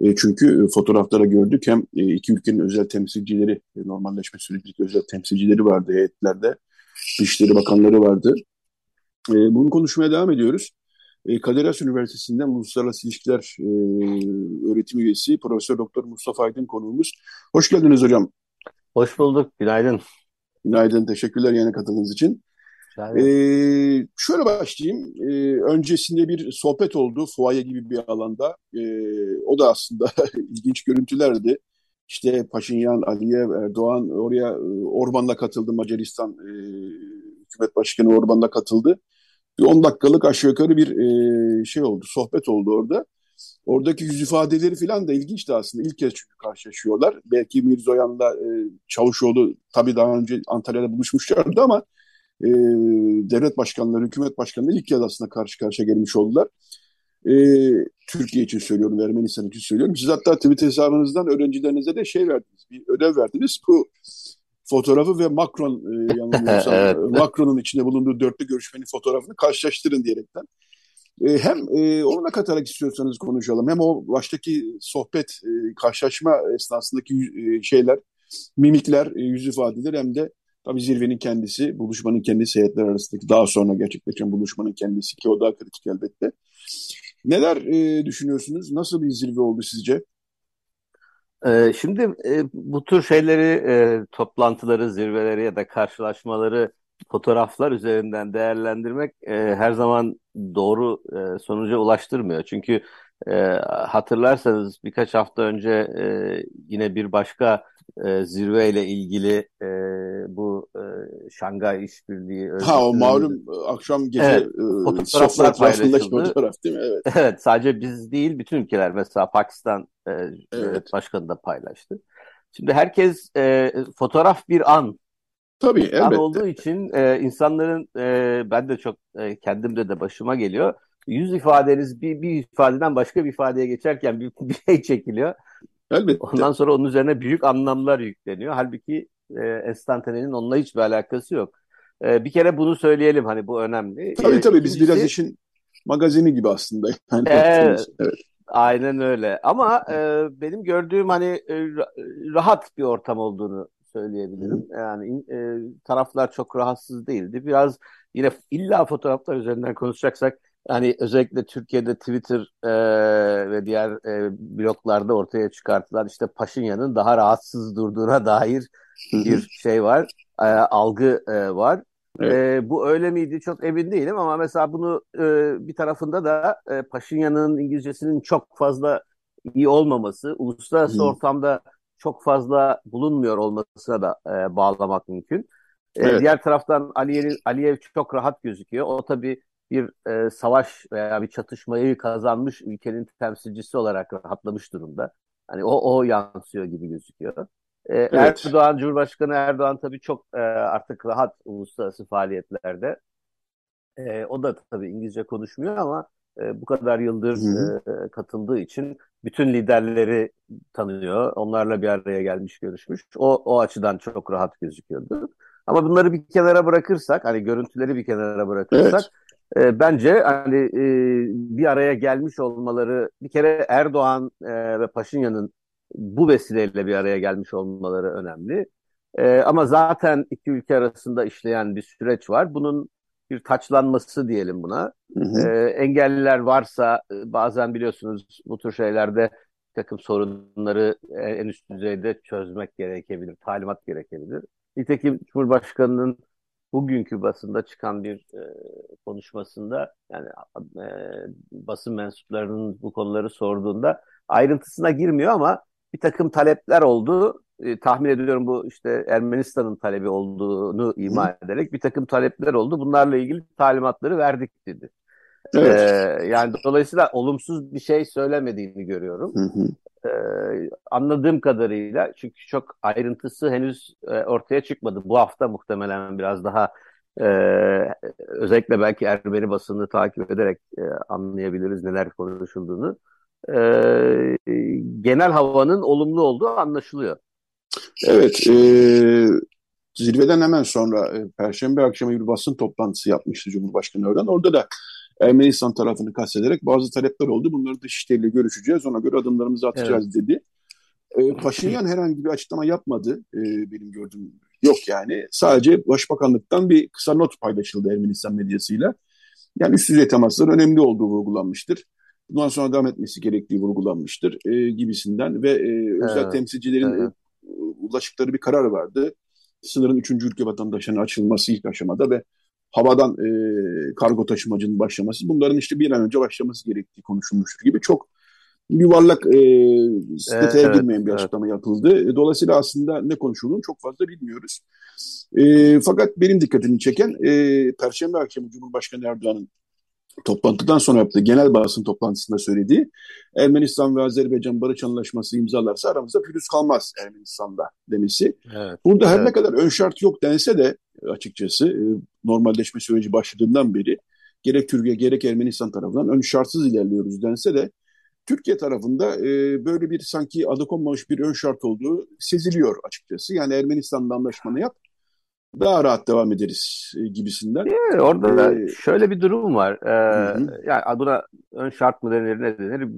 Speaker 2: E, çünkü fotoğraflara gördük hem e, iki ülkenin özel temsilcileri, e, normalleşme sürecindeki özel temsilcileri vardı heyetlerde. Dışişleri Bakanları vardı. E, bunu konuşmaya devam ediyoruz. E, Kadir Has Üniversitesi'nden Uluslararası İlişkiler e, öğretim üyesi Profesör Doktor Mustafa Aydın konuğumuz. Hoş geldiniz hocam.
Speaker 4: Hoş bulduk. Günaydın.
Speaker 2: Günaydın. Teşekkürler yine katıldığınız için. Ee, şöyle başlayayım. Ee, öncesinde bir sohbet oldu fuaye gibi bir alanda. Ee, o da aslında ilginç görüntülerdi. İşte Paşinyan, Aliyev, Erdoğan oraya e, Orban'la katıldı. Macaristan e, hükümet başkanı Orban'la katıldı. Bir 10 dakikalık aşağı yukarı bir e, şey oldu, sohbet oldu orada. Oradaki yüz ifadeleri falan da ilginçti aslında. İlk kez çünkü karşılaşıyorlar. Belki Mirzoyan'la e, Çavuşoğlu tabii daha önce Antalya'da buluşmuşlardı ama e, devlet başkanları, hükümet başkanları ilk kez aslında karşı karşıya gelmiş oldular. E, Türkiye için söylüyorum, Ermenistan için söylüyorum. Siz hatta Twitter hesabınızdan öğrencilerinize de şey verdiniz, bir ödev verdiniz. Bu fotoğrafı ve Macron e, yanılmıyorsam evet. Macron'un içinde bulunduğu dörtlü görüşmenin fotoğrafını karşılaştırın diyerekten. E, hem e, onunla katarak istiyorsanız konuşalım. Hem o baştaki sohbet, e, karşılaşma esnasındaki e, şeyler, mimikler, e, yüz ifadeler hem de tabii zirvenin kendisi, buluşmanın kendisi heyetler arasındaki daha sonra gerçekleşen buluşmanın kendisi ki o daha kritik elbette. Neler e, düşünüyorsunuz? Nasıl bir zirve oldu sizce?
Speaker 4: Ee, şimdi e, bu tür şeyleri, e, toplantıları, zirveleri ya da karşılaşmaları fotoğraflar üzerinden değerlendirmek e, her zaman doğru sonuca ulaştırmıyor. Çünkü hatırlarsanız birkaç hafta önce yine bir başka e, zirveyle ilgili e, bu e, Şangay İşbirliği
Speaker 2: Ha o malum e, akşam gece evet, e, fotoğraflar paylaşıldı. Fotoğraf değil mi?
Speaker 4: Evet. evet sadece biz değil bütün ülkeler mesela Pakistan e, evet. başkanı da paylaştı. Şimdi herkes e, fotoğraf bir an
Speaker 2: Tabii elbette.
Speaker 4: An olduğu için e, insanların e, ben de çok e, kendimde de başıma geliyor. Yüz ifadeniz bir, bir ifadeden başka bir ifadeye geçerken bir, bir şey çekiliyor. Elbette. Ondan sonra onun üzerine büyük anlamlar yükleniyor. Halbuki e, enstantanenin onunla hiçbir alakası yok. E, bir kere bunu söyleyelim hani bu önemli.
Speaker 2: Tabii e, tabii biz biraz işin magazini gibi aslında. Yani
Speaker 4: e, evet. Aynen öyle. Ama e, benim gördüğüm hani e, rahat bir ortam olduğunu söyleyebilirim. Yani e, taraflar çok rahatsız değildi. Biraz yine illa fotoğraflar üzerinden konuşacaksak Yani özellikle Türkiye'de Twitter e, ve diğer e, bloklarda ortaya çıkartılan işte Paşinyan'ın daha rahatsız durduğuna dair bir şey var, e, algı e, var. Evet. E, bu öyle miydi çok emin değilim ama mesela bunu e, bir tarafında da e, Paşinyan'ın İngilizcesinin çok fazla iyi olmaması, uluslararası Hı. ortamda çok fazla bulunmuyor olmasına da e, bağlamak mümkün. E, evet. Diğer taraftan Aliyev, Aliyev çok rahat gözüküyor. O tabii bir e, savaş veya bir çatışmayı kazanmış ülkenin temsilcisi olarak rahatlamış durumda. Hani o o yansıyor gibi gözüküyor. E, evet. Erdoğan, Cumhurbaşkanı Erdoğan tabii çok e, artık rahat uluslararası faaliyetlerde. E, o da tabii İngilizce konuşmuyor ama e, bu kadar yıldır e, katıldığı için bütün liderleri tanıyor. Onlarla bir araya gelmiş, görüşmüş. O, o açıdan çok rahat gözüküyordu. Ama bunları bir kenara bırakırsak, hani görüntüleri bir kenara bırakırsak. E, bence hani e, bir araya gelmiş olmaları, bir kere Erdoğan e, ve Paşinyan'ın bu vesileyle bir araya gelmiş olmaları önemli. E, ama zaten iki ülke arasında işleyen bir süreç var. Bunun bir taçlanması diyelim buna. Hı hı. E, engelliler varsa e, bazen biliyorsunuz bu tür şeylerde takım sorunları en üst düzeyde çözmek gerekebilir, talimat gerekebilir. Nitekim Cumhurbaşkanı'nın bugünkü basında çıkan bir e, konuşmasında yani e, basın mensuplarının bu konuları sorduğunda ayrıntısına girmiyor ama bir takım talepler oldu. E, tahmin ediyorum bu işte Ermenistan'ın talebi olduğunu ima ederek bir takım talepler oldu. Bunlarla ilgili talimatları verdik dedi. Evet. Ee, yani dolayısıyla olumsuz bir şey söylemediğini görüyorum. Hı hı. Ee, anladığım kadarıyla çünkü çok ayrıntısı henüz e, ortaya çıkmadı. Bu hafta muhtemelen biraz daha e, özellikle belki Ermeni basını takip ederek e, anlayabiliriz neler konuşulduğunu. E, genel havanın olumlu olduğu anlaşılıyor.
Speaker 2: Evet, e, zirveden hemen sonra e, Perşembe akşamı bir basın toplantısı yapmıştı Cumhurbaşkanı Erdoğan. Orada da Ermenistan tarafını kastederek bazı talepler oldu. Bunları Dışişleri'yle görüşeceğiz. Ona göre adımlarımızı atacağız evet. dedi. E, Paşinyan herhangi bir açıklama yapmadı. E, benim gördüğüm yok yani. Sadece Başbakanlıktan bir kısa not paylaşıldı Ermenistan medyasıyla. Yani üst düzey temasların önemli olduğu vurgulanmıştır. Bundan sonra devam etmesi gerektiği vurgulanmıştır e, gibisinden ve e, özel evet. temsilcilerin evet. E, ulaştıkları bir karar vardı. Sınırın üçüncü ülke vatandaşlarına açılması ilk aşamada ve havadan e, kargo taşımacının başlaması bunların işte bir an önce başlaması gerektiği konuşulmuştur gibi çok yuvarlak e, detaya evet, girmeyen bir evet. açıklama yapıldı. E, dolayısıyla aslında ne konuşulduğunu çok fazla bilmiyoruz. E, fakat benim dikkatimi çeken e, Perşembe akşamı Cumhurbaşkanı Erdoğan'ın toplantıdan sonra yaptığı genel basın toplantısında söylediği Ermenistan ve Azerbaycan barış anlaşması imzalarsa aramızda pürüz kalmaz Ermenistan'da demesi. Evet, Burada evet. her ne kadar ön şart yok dense de açıkçası e, normalleşme süreci başladığından beri gerek Türkiye gerek Ermenistan tarafından ön şartsız ilerliyoruz dense de Türkiye tarafında e, böyle bir sanki adı konmamış bir ön şart olduğu seziliyor açıkçası. Yani Ermenistan'da anlaşmanı yap, daha rahat devam ederiz e, gibisinden.
Speaker 4: Evet, orada ee, şöyle bir durum var. Ee, yani buna ön şart mı denir ne denir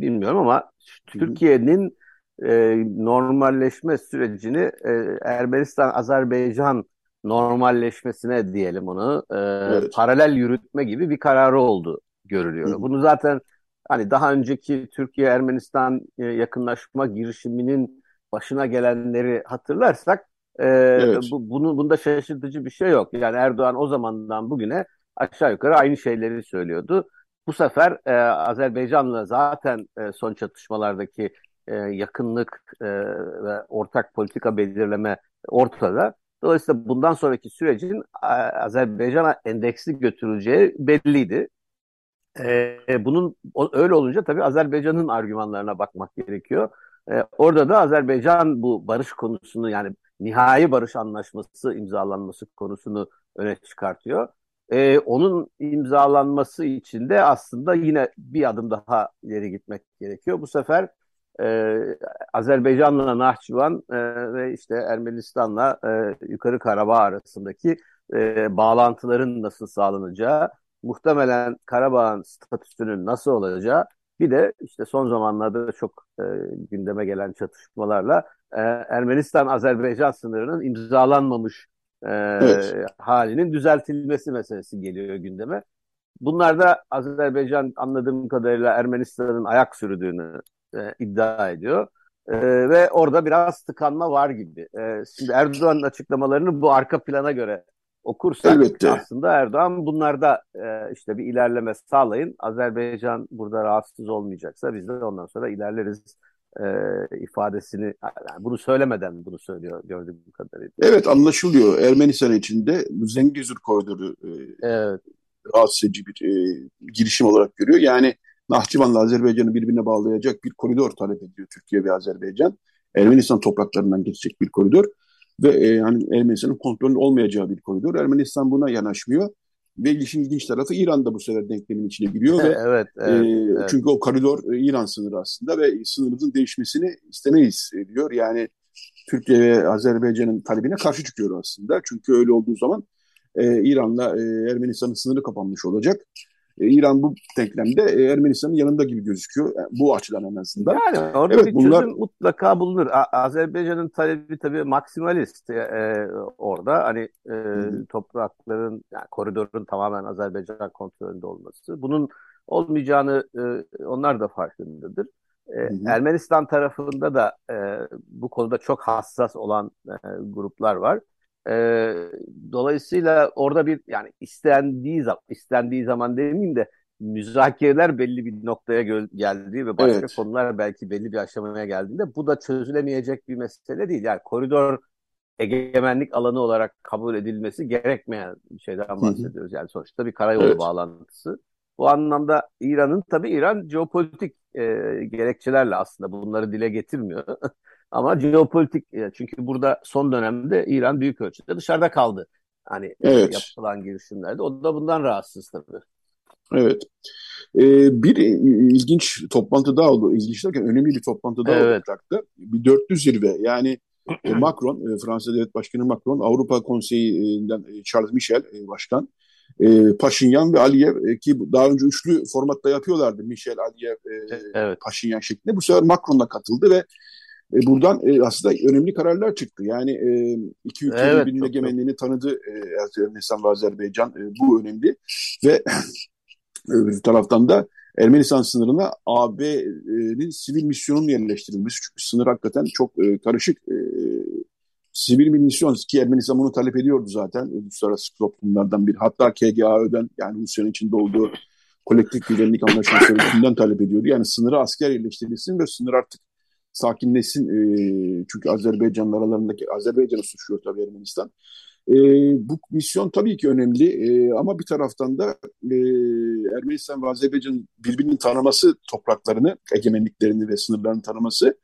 Speaker 4: bilmiyorum ama Türkiye'nin e, normalleşme sürecini e, Ermenistan-Azerbaycan normalleşmesine diyelim onu e, evet. paralel yürütme gibi bir kararı oldu görülüyor. Hı. Bunu zaten hani daha önceki Türkiye-Ermenistan e, yakınlaşma girişiminin başına gelenleri hatırlarsak e, evet. bu, bunu, bunda şaşırtıcı bir şey yok. Yani Erdoğan o zamandan bugüne aşağı yukarı aynı şeyleri söylüyordu. Bu sefer e, Azerbaycan'la zaten e, son çatışmalardaki e, yakınlık e, ve ortak politika belirleme ortada. Dolayısıyla bundan sonraki sürecin Azerbaycan'a endeksli götürüleceği belliydi. E, bunun öyle olunca tabii Azerbaycan'ın argümanlarına bakmak gerekiyor. E, orada da Azerbaycan bu barış konusunu yani nihai barış anlaşması imzalanması konusunu öne çıkartıyor. E, onun imzalanması için de aslında yine bir adım daha ileri gitmek gerekiyor. Bu sefer e, Azerbaycan'la Nahçıvan e, ve işte Ermenistan'la e, Yukarı Karabağ arasındaki e, bağlantıların nasıl sağlanacağı, muhtemelen Karabağ'ın statüsünün nasıl olacağı, bir de işte son zamanlarda çok e, gündeme gelen çatışmalarla e, Ermenistan-Azerbaycan sınırının imzalanmamış e, evet. halinin düzeltilmesi meselesi geliyor gündeme. Bunlar da Azerbaycan anladığım kadarıyla Ermenistan'ın ayak sürdüğünü e, iddia ediyor. E, ve orada biraz tıkanma var gibi. E, şimdi Erdoğan'ın açıklamalarını bu arka plana göre okursak Elbette. aslında Erdoğan bunlarda e, işte bir ilerleme sağlayın. Azerbaycan burada rahatsız olmayacaksa biz de ondan sonra ilerleriz e, ifadesini yani bunu söylemeden bunu söylüyor gördüğüm kadarıyla.
Speaker 2: Evet anlaşılıyor. Ermenistan içinde Zengezur koridoru e, evet. rahatsız edici bir e, girişim olarak görüyor. Yani Nahçıvan'la Azerbaycan'ı birbirine bağlayacak bir koridor talep ediyor Türkiye ve Azerbaycan. Ermenistan topraklarından geçecek bir koridor ve e, yani Ermenistan'ın kontrolünün olmayacağı bir koridor. Ermenistan buna yanaşmıyor. Ve işin ilginç tarafı İran da bu sefer denklemin içine giriyor ve
Speaker 4: evet, evet,
Speaker 2: e, evet. çünkü o koridor e, İran sınırı aslında ve sınırımızın değişmesini istemeyiz diyor. Yani Türkiye ve Azerbaycan'ın talebine karşı çıkıyor aslında. Çünkü öyle olduğu zaman e, İran'la e, Ermenistan'ın sınırı kapanmış olacak. E, İran bu denklemde e, Ermenistan'ın yanında gibi gözüküyor. Yani bu açıdan en azından.
Speaker 4: Yani orada evet, bir bunlar... çözüm mutlaka bulunur. Azerbaycan'ın talebi tabii maksimalist e, e, orada. Hani e, toprakların, yani koridorun tamamen Azerbaycan kontrolünde olması. Bunun olmayacağını e, onlar da farkındadır. E, Ermenistan tarafında da e, bu konuda çok hassas olan e, gruplar var. E, dolayısıyla orada bir yani istendiği zaman, istendiği zaman demeyeyim de müzakereler belli bir noktaya geldiği ve başka evet. konular belki belli bir aşamaya geldiğinde bu da çözülemeyecek bir mesele değil. Yani koridor egemenlik alanı olarak kabul edilmesi gerekmeyen bir şeyden bahsediyoruz. Yani sonuçta bir karayolu evet. bağlantısı. Bu anlamda İran'ın tabii İran jeopolitik e, gerekçelerle aslında bunları dile getirmiyor. Ama jeopolitik çünkü burada son dönemde İran büyük ölçüde dışarıda kaldı. Hani evet. yapılan girişimlerde. O da bundan rahatsız tabii.
Speaker 2: Evet. Ee, bir ilginç toplantı daha oldu. İlginç derken önemli bir toplantı daha evet. olacaktı. Bir dörtlü zirve. Yani e, Macron, e, Fransa Devlet Başkanı Macron, Avrupa Konseyi'nden e, Charles Michel Başkan, Paşinyan ve Aliyev ki daha önce üçlü formatta yapıyorlardı. Michel, Aliyev, evet. Paşinyan şeklinde. Bu sefer Macron da katıldı ve e, buradan e, aslında önemli kararlar çıktı. Yani e, iki ülkenin evet, birbirinin egemenliğini tanıdı e, Ermenistan ve Azerbaycan. E, bu önemli. Ve öbür taraftan da Ermenistan sınırına AB'nin sivil misyonunun yerleştirilmesi. Çünkü sınır hakikaten çok e, karışık. E, sivil misyon ki Ermenistan bunu talep ediyordu zaten. Uluslararası toplumlardan bir. Hatta KGAÖ'den yani Rusya'nın içinde olduğu kolektif güvenlik anlaşması talep ediyordu. Yani sınıra asker yerleştirilsin ve sınır artık sakinleşsin. E, çünkü Azerbaycan'ın aralarındaki Azerbaycan'ı suçluyor tabii Ermenistan. E, bu misyon tabii ki önemli e, ama bir taraftan da e, Ermenistan ve Azerbaycan birbirinin tanıması topraklarını, egemenliklerini ve sınırlarını tanıması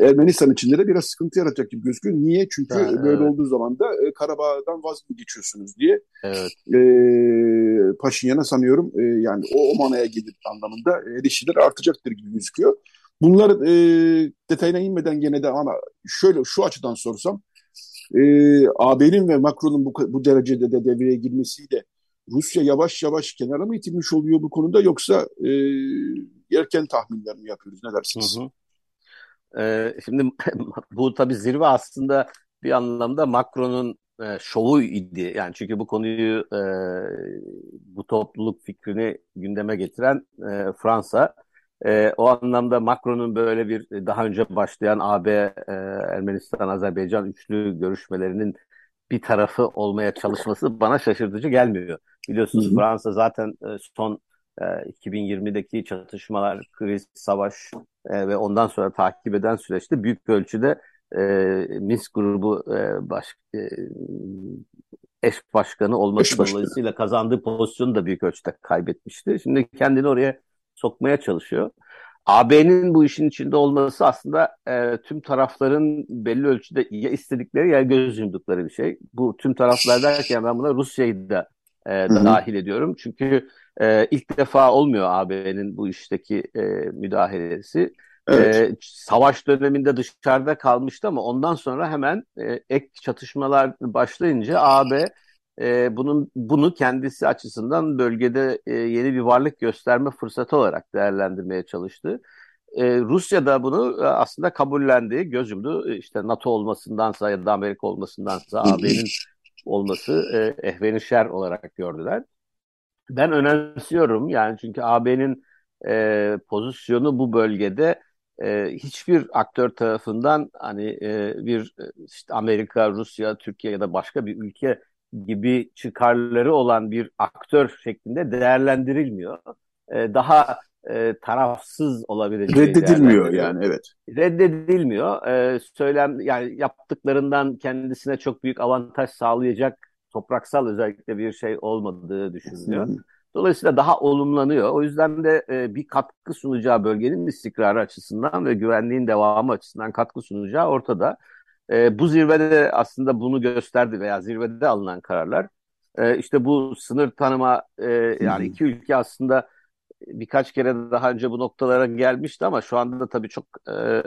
Speaker 2: Ermenistan içinde de biraz sıkıntı yaratacak gibi gözüküyor. Niye? Çünkü ha, böyle evet. olduğu zaman da e, Karabağ'dan vaz mı geçiyorsunuz diye evet. e, Paşinyan'a sanıyorum e, yani o, o manaya gelir anlamında eleştiriler artacaktır gibi gözüküyor. Bunlar e, detayına inmeden gene de ama şöyle şu açıdan sorsam e, AB'nin ve Macron'un bu, bu derecede de devreye girmesiyle Rusya yavaş yavaş kenara mı itilmiş oluyor bu konuda yoksa e, erken tahminler mi yapıyoruz ne dersiniz? Hı hı.
Speaker 4: Ee, şimdi bu tabii zirve aslında bir anlamda Macron'un e, şovu idi. Yani çünkü bu konuyu e, bu topluluk fikrini gündeme getiren e, Fransa e, o anlamda Macron'un böyle bir e, daha önce başlayan AB, e, Ermenistan, Azerbaycan üçlü görüşmelerinin bir tarafı olmaya çalışması bana şaşırtıcı gelmiyor. Biliyorsunuz Hı-hı. Fransa zaten e, son e, 2020'deki çatışmalar, kriz, savaş e, ve ondan sonra takip eden süreçte büyük ölçüde e, Minsk grubu e, baş, e, eş başkanı olması eş başkanı. dolayısıyla kazandığı pozisyonu da büyük ölçüde kaybetmişti. Şimdi kendini oraya sokmaya çalışıyor. AB'nin bu işin içinde olması aslında e, tüm tarafların belli ölçüde ya istedikleri ya göz yumdukları bir şey. Bu tüm taraflar derken ben buna Rusya'yı da e, dahil ediyorum. Çünkü e, ilk defa olmuyor AB'nin bu işteki e, müdahalesi. Evet. E, savaş döneminde dışarıda kalmıştı ama ondan sonra hemen e, ek çatışmalar başlayınca AB e, bunun bunu kendisi açısından bölgede e, yeni bir varlık gösterme fırsatı olarak değerlendirmeye çalıştı. E, Rusya da bunu e, aslında kabullendi, göz yumdu. E, işte NATO olmasındansa ya da Amerika olmasındansa AB'nin olması e, ehvenişer olarak gördüler. ben önemsiyorum yani çünkü AB'nin e, pozisyonu bu bölgede e, hiçbir aktör tarafından hani e, bir işte Amerika, Rusya, Türkiye ya da başka bir ülke gibi çıkarları olan bir aktör şeklinde değerlendirilmiyor. E, daha e, tarafsız olabileceği
Speaker 2: reddedilmiyor yani evet.
Speaker 4: Reddedilmiyor. E, söylem yani yaptıklarından kendisine çok büyük avantaj sağlayacak topraksal özellikle bir şey olmadığı düşünülüyor. Dolayısıyla daha olumlanıyor. O yüzden de e, bir katkı sunacağı bölgenin istikrarı açısından ve güvenliğin devamı açısından katkı sunacağı ortada. E, bu zirvede aslında bunu gösterdi veya zirvede alınan kararlar. E, işte bu sınır tanıma e, yani iki ülke aslında birkaç kere daha önce bu noktalara gelmişti ama şu anda da tabii çok e,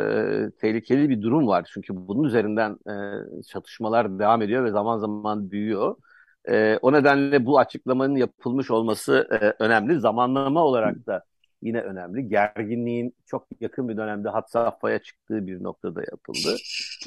Speaker 4: tehlikeli bir durum var. Çünkü bunun üzerinden e, çatışmalar devam ediyor ve zaman zaman büyüyor. E, o nedenle bu açıklamanın yapılmış olması e, önemli. Zamanlama olarak da yine önemli. Gerginliğin çok yakın bir dönemde hat safhaya çıktığı bir noktada yapıldı.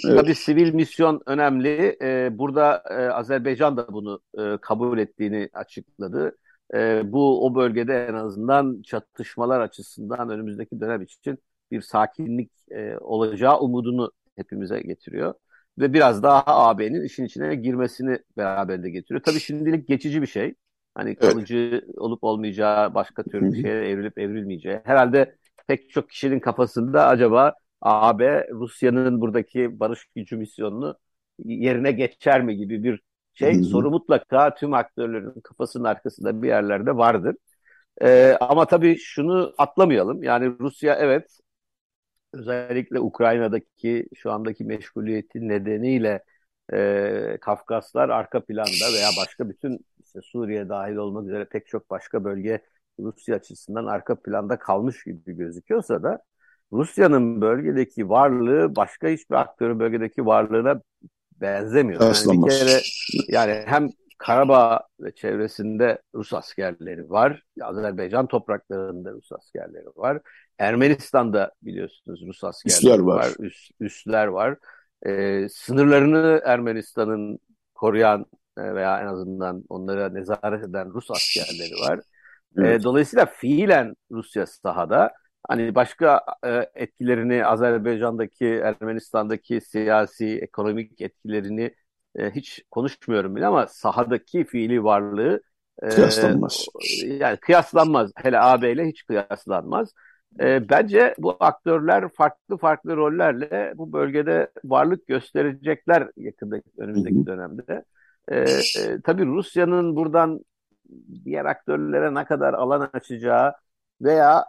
Speaker 4: Evet. Tabii sivil misyon önemli. E, burada e, Azerbaycan da bunu e, kabul ettiğini açıkladı. E, bu o bölgede en azından çatışmalar açısından önümüzdeki dönem için bir sakinlik e, olacağı umudunu hepimize getiriyor ve biraz daha AB'nin işin içine girmesini beraberinde getiriyor. Tabii şimdilik geçici bir şey. Hani kalıcı evet. olup olmayacağı, başka tür bir şeye evrilip evrilmeyeceği. Herhalde pek çok kişinin kafasında acaba AB Rusya'nın buradaki barış gücü misyonunu yerine geçer mi gibi bir şey Hı-hı. soru mutlaka tüm aktörlerin kafasının arkasında bir yerlerde vardır. Ee, ama tabii şunu atlamayalım. Yani Rusya evet özellikle Ukrayna'daki şu andaki meşguliyeti nedeniyle e, Kafkaslar arka planda veya başka bütün işte Suriye dahil olmak üzere pek çok başka bölge Rusya açısından arka planda kalmış gibi gözüküyorsa da Rusya'nın bölgedeki varlığı başka hiçbir aktörün bölgedeki varlığına benzemiyor. Yani bir kere yani hem Karabağ ve çevresinde Rus askerleri var. Azerbaycan topraklarında Rus askerleri var. Ermenistan'da biliyorsunuz Rus askerleri üsler var. var üs, üsler var. Ee, sınırlarını Ermenistan'ın koruyan veya en azından onlara nezaret eden Rus askerleri var. Ee, evet. Dolayısıyla fiilen Rusya sahada hani başka e, etkilerini Azerbaycan'daki, Ermenistan'daki siyasi, ekonomik etkilerini e, hiç konuşmuyorum bile ama sahadaki fiili varlığı
Speaker 2: e, kıyaslanmaz.
Speaker 4: Yani kıyaslanmaz. Hele AB ile hiç kıyaslanmaz. E, bence bu aktörler farklı farklı rollerle bu bölgede varlık gösterecekler yakındaki önümüzdeki dönemde. E, e, tabii Rusya'nın buradan diğer aktörlere ne kadar alan açacağı veya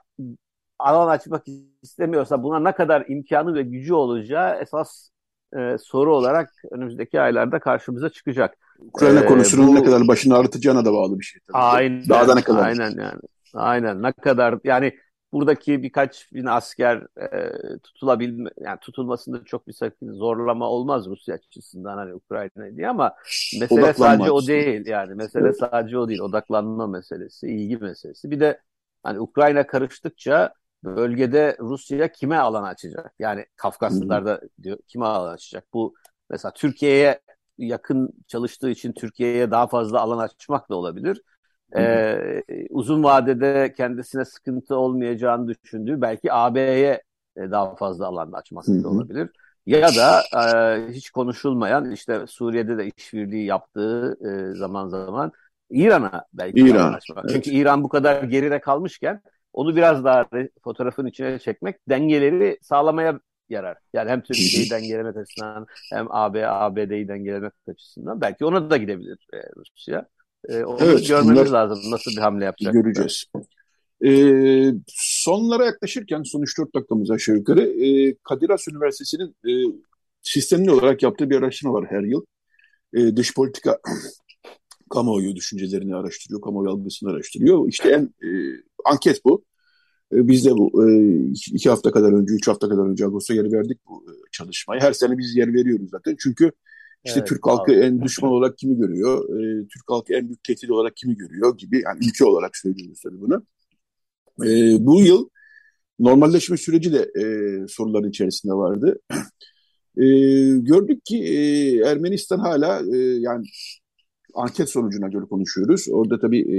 Speaker 4: alan açmak istemiyorsa buna ne kadar imkanı ve gücü olacağı esas e, soru olarak önümüzdeki aylarda karşımıza çıkacak.
Speaker 2: Ukrayna ee, konusunun bu, ne kadar başını ağrıtacağına da bağlı bir şey.
Speaker 4: Tabii. Aynen. Daha da ne kadar. Aynen yani. Aynen. Ne kadar yani buradaki birkaç bin asker e, tutulabilme yani tutulmasında çok bir sakın zorlama olmaz Rusya açısından hani Ukrayna diye ama mesele sadece o değil yani mesele evet. sadece o değil odaklanma meselesi ilgi meselesi bir de hani Ukrayna karıştıkça bölgede Rusya kime alan açacak? Yani Kafkaslılarda diyor kime alan açacak? Bu mesela Türkiye'ye yakın çalıştığı için Türkiye'ye daha fazla alan açmak da olabilir. Ee, uzun vadede kendisine sıkıntı olmayacağını düşündüğü belki AB'ye e, daha fazla alan açmak da olabilir. Ya da e, hiç konuşulmayan işte Suriye'de de işbirliği yaptığı e, zaman zaman İran'a belki İran. Evet. Çünkü İran bu kadar geride kalmışken onu biraz daha fotoğrafın içine çekmek dengeleri sağlamaya yarar. Yani hem Türkiye'yi dengelemek açısından hem AB, ABD'yi dengelemek açısından belki ona da gidebilir e, Rusya. E, onu evet, görmemiz lazım. Nasıl bir hamle yapacak?
Speaker 2: Göreceğiz. Ee, sonlara yaklaşırken son 3-4 dakikamız aşağı yukarı e, Kadir Has Üniversitesi'nin e, sistemli olarak yaptığı bir araştırma var her yıl. E, dış politika kamuoyu düşüncelerini araştırıyor, kamuoyu algısını araştırıyor. İşte en e, anket bu. E, biz de bu e, iki hafta kadar önce, üç hafta kadar önce Ağustos'a yer verdik bu e, çalışmayı. Her sene biz yer veriyoruz zaten. Çünkü işte evet, Türk halkı abi. en düşman olarak kimi görüyor, e, Türk halkı en büyük tehdit olarak kimi görüyor gibi yani ülke olarak söylüyoruz tabii bunu. E, bu yıl normalleşme süreci de e, soruların içerisinde vardı. E, gördük ki e, Ermenistan hala e, yani anket sonucuna göre konuşuyoruz. Orada tabii e,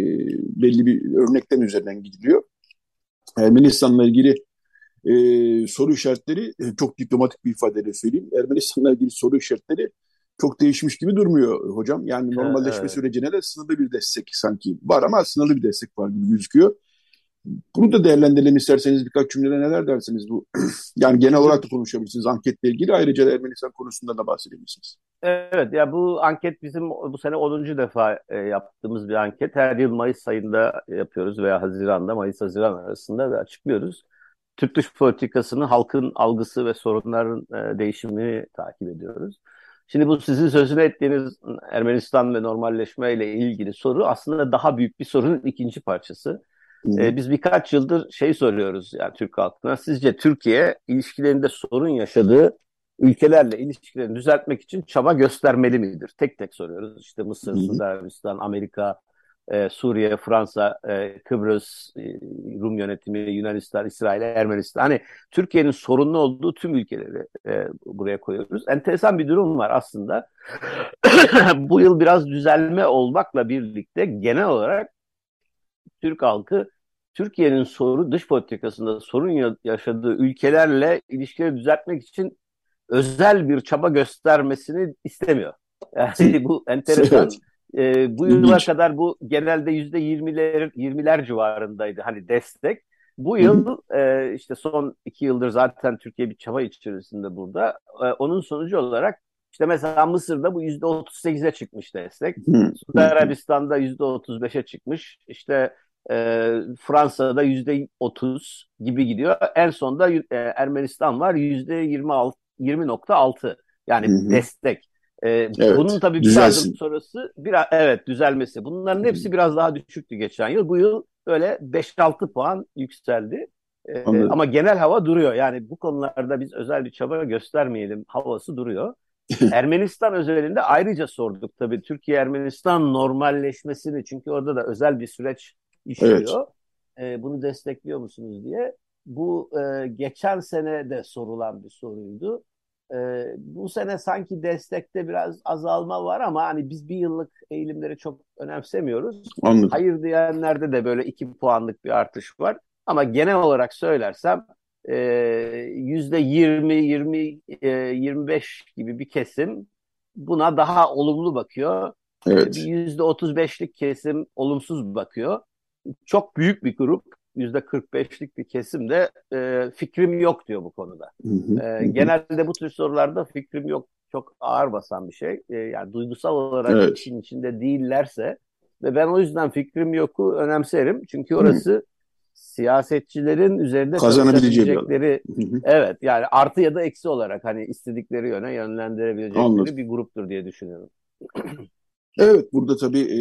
Speaker 2: belli bir örnekten üzerinden gidiliyor. Ermenistan'la ilgili e, soru işaretleri, e, çok diplomatik bir ifadeyle söyleyeyim, Ermenistan'la ilgili soru işaretleri çok değişmiş gibi durmuyor hocam. Yani normalleşme evet. sürecine de sınırlı bir destek sanki var ama sınırlı bir destek var gibi gözüküyor. Bunu da değerlendirelim isterseniz birkaç cümlede neler dersiniz bu? yani genel olarak da konuşabilirsiniz anketle ilgili. Ayrıca da Ermenistan konusunda da bahsedebilirsiniz.
Speaker 4: Evet ya bu anket bizim bu sene 10. defa e, yaptığımız bir anket. Her yıl Mayıs ayında yapıyoruz veya Haziran'da Mayıs-Haziran arasında ve açıklıyoruz. Türk dış politikasının halkın algısı ve sorunların e, değişimini takip ediyoruz. Şimdi bu sizin sözünü ettiğiniz Ermenistan ve normalleşme ile ilgili soru aslında daha büyük bir sorunun ikinci parçası. Ee, biz birkaç yıldır şey soruyoruz yani Türk halkına. Sizce Türkiye ilişkilerinde sorun yaşadığı ülkelerle ilişkilerini düzeltmek için çaba göstermeli midir? Tek tek soruyoruz. İşte Mısır, Suudi Arabistan, Amerika, e, Suriye, Fransa, e, Kıbrıs, e, Rum yönetimi, Yunanistan, İsrail, Ermenistan. Hani Türkiye'nin sorunlu olduğu tüm ülkeleri e, buraya koyuyoruz. Enteresan bir durum var aslında. Bu yıl biraz düzelme olmakla birlikte genel olarak Türk halkı Türkiye'nin soru dış politikasında sorun yaşadığı ülkelerle ilişkileri düzeltmek için özel bir çaba göstermesini istemiyor. Yani bu enteresan. E, bu yıla kadar bu genelde yüzde yirmiler, yirmiler civarındaydı hani destek. Bu yıl e, işte son iki yıldır zaten Türkiye bir çaba içerisinde burada. E, onun sonucu olarak işte mesela Mısır'da bu yüzde otuz sekize çıkmış destek. Suudi Arabistan'da yüzde otuz beşe çıkmış. İşte e, Fransa'da yüzde otuz gibi gidiyor. En sonda e, Ermenistan var yüzde yirmi altı yani hı hı. destek. Ee, evet, bunun tabii bir adım sonrası biraz evet düzelmesi. Bunların hepsi biraz daha düşüktü geçen yıl. Bu yıl böyle 5-6 puan yükseldi. Ee, ama genel hava duruyor. Yani bu konularda biz özel bir çaba göstermeyelim havası duruyor. Ermenistan özelinde ayrıca sorduk tabii Türkiye-Ermenistan normalleşmesini çünkü orada da özel bir süreç işliyor. Evet. Ee, bunu destekliyor musunuz diye. Bu e, geçen sene de sorulan bir soruydu. E, bu sene sanki destekte biraz azalma var ama hani biz bir yıllık eğilimleri çok önemsemiyoruz. Anladım. Hayır diyenlerde de böyle iki puanlık bir artış var. Ama genel olarak söylersem e, yüzde yirmi, yirmi, e, yirmi beş gibi bir kesim buna daha olumlu bakıyor. Evet. Yüzde otuz beşlik kesim olumsuz bakıyor. Çok büyük bir grup 45'lik bir kesim de e, fikrim yok diyor bu konuda. E, genelde bu tür sorularda fikrim yok çok ağır basan bir şey. E, yani duygusal olarak evet. işin içinde değillerse ve ben o yüzden fikrim yoku önemserim. Çünkü orası hı. siyasetçilerin üzerinde kazanabilecekleri evet yani artı ya da eksi olarak hani istedikleri yöne yönlendirebilecekleri Anladım. bir gruptur diye düşünüyorum.
Speaker 2: Evet burada tabii e,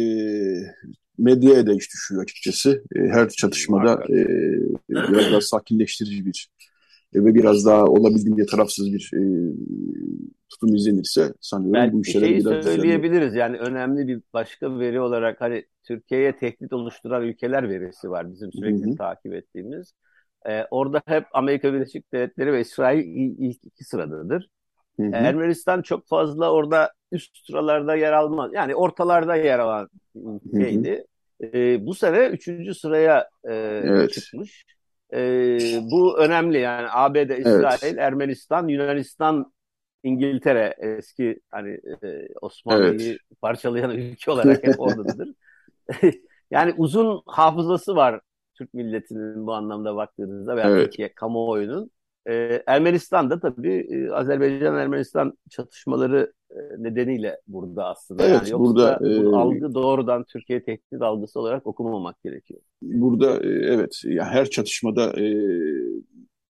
Speaker 2: medyaya da iş düşüyor açıkçası. E, her çatışmada e, biraz daha sakinleştirici bir e, ve biraz daha olabildiğince tarafsız bir e, tutum izlenirse sanıyorum
Speaker 4: Belki bu işlere şeyi biraz söyleyebiliriz. Yani önemli bir başka veri olarak hani Türkiye'ye tehdit oluşturan ülkeler verisi var bizim sürekli Hı-hı. takip ettiğimiz. Ee, orada hep Amerika Birleşik Devletleri ve İsrail ilk iki sıradadır. Hı hı. Ermenistan çok fazla orada üst sıralarda yer almaz. Yani ortalarda yer alan ülkeydi. E, bu sene üçüncü sıraya e, evet. çıkmış. E, bu önemli yani ABD, İsrail, evet. Ermenistan, Yunanistan, İngiltere eski hani e, Osmanlı'yı evet. parçalayan ülke olarak hep oradadır. yani uzun hafızası var Türk milletinin bu anlamda baktığınızda veya evet. Türkiye kamuoyunun. E, Ermenistan da tabii e, Azerbaycan-Ermenistan çatışmaları e, nedeniyle burada aslında. Evet, yani yoksa burada e, algı doğrudan Türkiye tehdit algısı olarak okumamak gerekiyor.
Speaker 2: Burada e, evet ya her çatışmada e,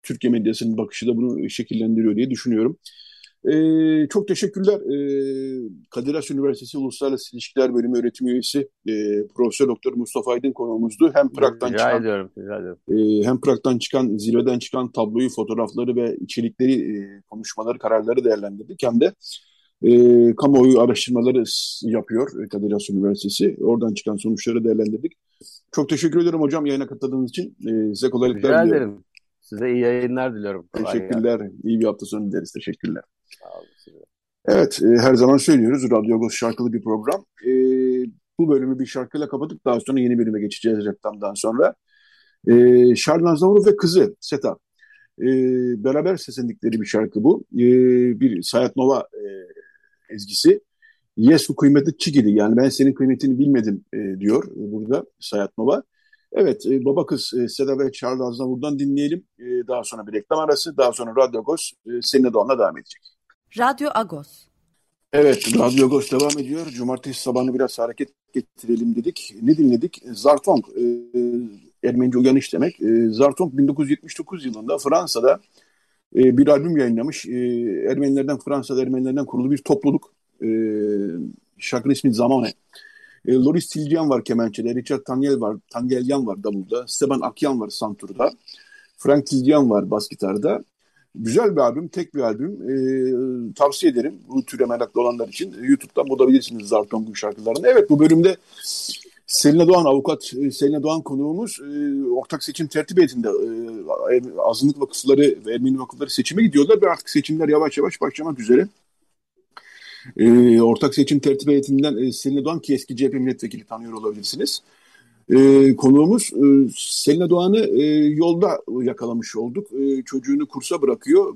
Speaker 2: Türkiye medyasının bakışı da bunu şekillendiriyor diye düşünüyorum. Ee, çok teşekkürler. Ee, Kadir Has Üniversitesi Uluslararası İlişkiler Bölümü öğretim üyesi e, Profesör Doktor Mustafa Aydın konuğumuzdu. Hem Prag'dan rica çıkan ediyorum, rica ediyorum. E, hem Prag'dan çıkan zirveden çıkan tabloyu, fotoğrafları ve içerikleri, e, konuşmaları, kararları değerlendirdik. Hem de e, kamuoyu araştırmaları yapıyor Kadir Has Üniversitesi. Oradan çıkan sonuçları değerlendirdik. Çok teşekkür ederim hocam yayına katıldığınız için. E, size kolaylıklar
Speaker 4: diliyorum. Rica ederim. Size iyi yayınlar diliyorum.
Speaker 2: Teşekkürler. İyi bir hafta sonu dileriz. Teşekkürler. Evet, e, her zaman söylüyoruz. Radyo şarkılı bir program. E, bu bölümü bir şarkıyla kapatıp daha sonra yeni bölüme geçeceğiz reklamdan sonra. E, Şarl Aznavour ve kızı Seta. E, beraber seslendikleri bir şarkı bu. E, bir Sayat Nova e, ezgisi. Yesu kıymeti çikidi. Yani ben senin kıymetini bilmedim e, diyor burada Sayat Nova. Evet, e, baba kız e, Seda ve Charles Aznavour'dan dinleyelim. E, daha sonra bir reklam arası, daha sonra Radyo Agos e, seninle de onunla devam edecek.
Speaker 1: Radyo Agos.
Speaker 2: Evet, Radyo Agos devam ediyor. Cumartesi sabahını biraz hareket getirelim dedik. Ne dinledik? Zartong, e, Ermenice uyanış demek. E, Zartong 1979 yılında Fransa'da e, bir albüm yayınlamış. E, Ermenilerden, Fransa'da Ermenilerden kurulu bir topluluk. E, şarkının ismi Zamane. E, Loris Tilcian var kemençede, Richard Tangel var, Tangelyan var davulda, Steban Akyan var santurda, Frank Tilcian var bas gitarda. Güzel bir albüm, tek bir albüm. E, tavsiye ederim bu türe meraklı olanlar için. YouTube'dan bulabilirsiniz Zartong'un şarkılarını. Evet bu bölümde Selina Doğan, avukat e, Selina Doğan konuğumuz e, ortak seçim tertip heyetinde e, azınlık vakıfları ve Ermeni vakıfları seçime gidiyorlar ve artık seçimler yavaş yavaş başlamak üzere. Ortak seçim tertip heyetinden e, Doğan ki eski CHP milletvekili tanıyor olabilirsiniz. E, konuğumuz e, Selina Doğan'ı e, yolda yakalamış olduk. E, çocuğunu kursa bırakıyor.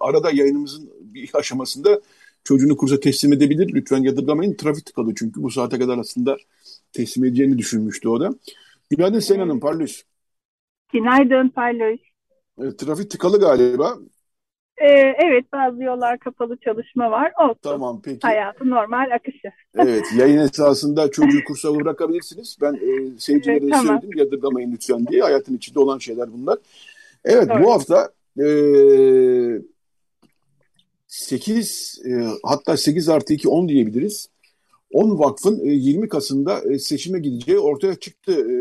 Speaker 2: Arada yayınımızın bir aşamasında çocuğunu kursa teslim edebilir. Lütfen yadırgamayın. Trafik tıkalı çünkü bu saate kadar aslında teslim edeceğini düşünmüştü o da. Günaydın Selin Hanım, Parlus.
Speaker 5: Günaydın Parlus.
Speaker 2: E, trafik tıkalı galiba.
Speaker 5: Ee, evet bazı yollar kapalı çalışma var. Olsun.
Speaker 2: Tamam peki.
Speaker 5: Hayatı normal akışı.
Speaker 2: evet yayın esasında çocuğu kursa bırakabilirsiniz. Ben e, seyircilere evet, tamam. söyledim yadırgamayın lütfen diye. Hayatın içinde olan şeyler bunlar. Evet Doğru. bu hafta e, 8 e, hatta 8 artı 2 10 diyebiliriz. 10 vakfın 20 e, Kasım'da e, seçime gideceği ortaya çıktı. E,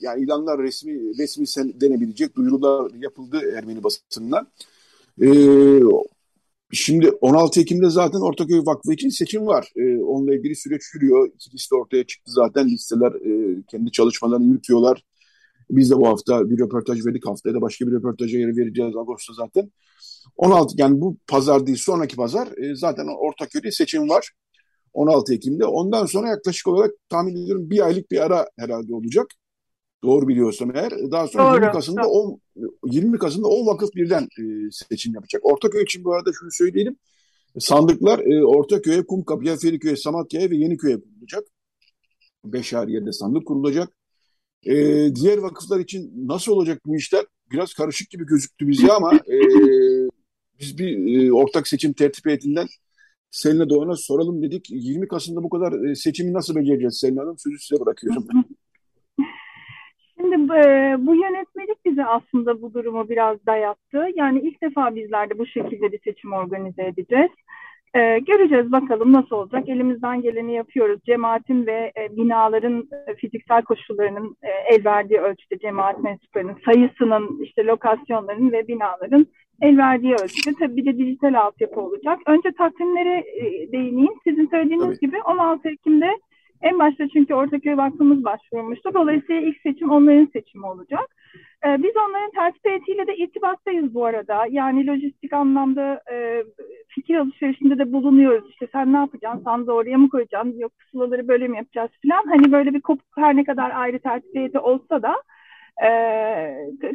Speaker 2: yani ilanlar resmi resmi denebilecek duyurular yapıldı Ermeni basınından. Şimdi 16 Ekim'de zaten Ortaköy Vakfı için seçim var. Onunla ilgili süreç yürüyor. İki liste ortaya çıktı zaten. Listeler kendi çalışmalarını yürütüyorlar. Biz de bu hafta bir röportaj verdik. Haftaya da başka bir röportaja yer vereceğiz Ağustos'ta zaten. 16 yani bu pazar değil sonraki pazar zaten Ortaköy'de seçim var. 16 Ekim'de. Ondan sonra yaklaşık olarak tahmin ediyorum bir aylık bir ara herhalde olacak. Doğru biliyorsam eğer. Daha sonra Doğru. 20 Kasım'da 10 20 Kasım'da 10 vakıf birden e, seçim yapacak. Ortaköy için bu arada şunu söyleyelim. Sandıklar e, Ortaköy'e, Kumkapı'ya, Feriköy'e, Samatya'ya ve Yeniköy'e kurulacak. Beş her yerde sandık kurulacak. E, diğer vakıflar için nasıl olacak bu işler? Biraz karışık gibi gözüktü bize ama e, biz bir e, ortak seçim tertip heyetinden Selin Doğan'a soralım dedik. 20 Kasım'da bu kadar e, seçimi nasıl becereceğiz Selin Hanım? Sözü size bırakıyorum.
Speaker 5: Şimdi e, bu yönetmelik bize aslında bu durumu biraz dayattı. Yani ilk defa bizler de bu şekilde bir seçim organize edeceğiz. Ee, göreceğiz bakalım nasıl olacak. Elimizden geleni yapıyoruz. Cemaatin ve e, binaların e, fiziksel koşullarının e, el verdiği ölçüde cemaat mensuplarının sayısının, işte lokasyonların ve binaların el verdiği ölçüde tabii bir de dijital altyapı olacak. Önce takvimlere e, değineyim. Sizin söylediğiniz tabii. gibi 16 Ekim'de en başta çünkü Ortaköy Vakfımız başvurmuştu. Dolayısıyla ilk seçim onların seçimi olacak. Ee, biz onların tertip heyetiyle de irtibattayız bu arada. Yani lojistik anlamda e, fikir alışverişinde de bulunuyoruz. İşte sen ne yapacaksın? Sandığı oraya mı koyacaksın? Yok pusulaları böyle mi yapacağız falan. Hani böyle bir kopuk her ne kadar ayrı tertip heyeti olsa da e,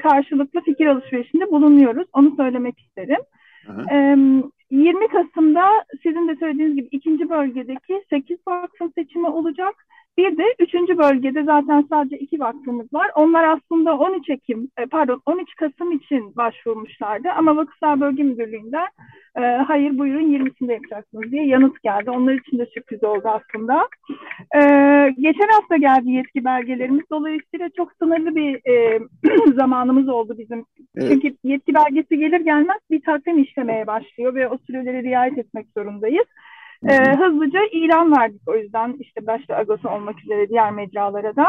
Speaker 5: karşılıklı fikir alışverişinde bulunuyoruz. Onu söylemek isterim. E, 20 Kasım'da sizin de söylediğiniz gibi ikinci bölgedeki 8 vakfın seçimi olacak. Bir de üçüncü bölgede zaten sadece iki vakfımız var. Onlar aslında 13 Ekim, e, pardon 13 Kasım için başvurmuşlardı. Ama Vakıflar Bölge Müdürlüğü'nden e, hayır buyurun 20'sinde yapacaksınız diye yanıt geldi. Onlar için de sürpriz oldu aslında. E, geçen hafta geldi yetki belgelerimiz. Dolayısıyla çok sınırlı bir e, zamanımız oldu bizim. Evet. Çünkü yetki belgesi gelir gelmez bir takvim işlemeye başlıyor ve o sürelere riayet etmek zorundayız. E, hızlıca ilan verdik o yüzden işte başta Agos'a olmak üzere diğer mecralara da.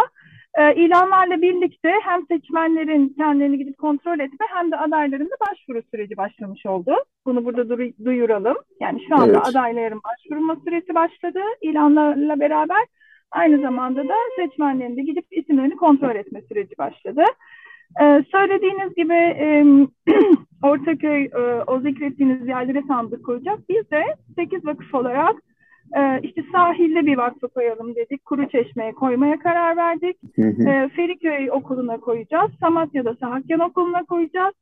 Speaker 5: E, ilanlarla birlikte hem seçmenlerin kendilerini gidip kontrol etme hem de adayların da başvuru süreci başlamış oldu. Bunu burada du- duyuralım. Yani şu anda evet. adayların başvurma süresi başladı ilanlarla beraber. Aynı zamanda da seçmenlerin de gidip isimlerini kontrol etme süreci başladı. Ee, söylediğiniz gibi e, Ortaköy, e, o zikrettiğiniz yerlere sandık koyacak. Biz de 8 vakıf olarak e, işte sahilde bir vakfı koyalım dedik. Kuru Çeşme'ye koymaya karar verdik. Hı hı. E, Feriköy okuluna koyacağız. Samatya'da Sahakyan okuluna koyacağız.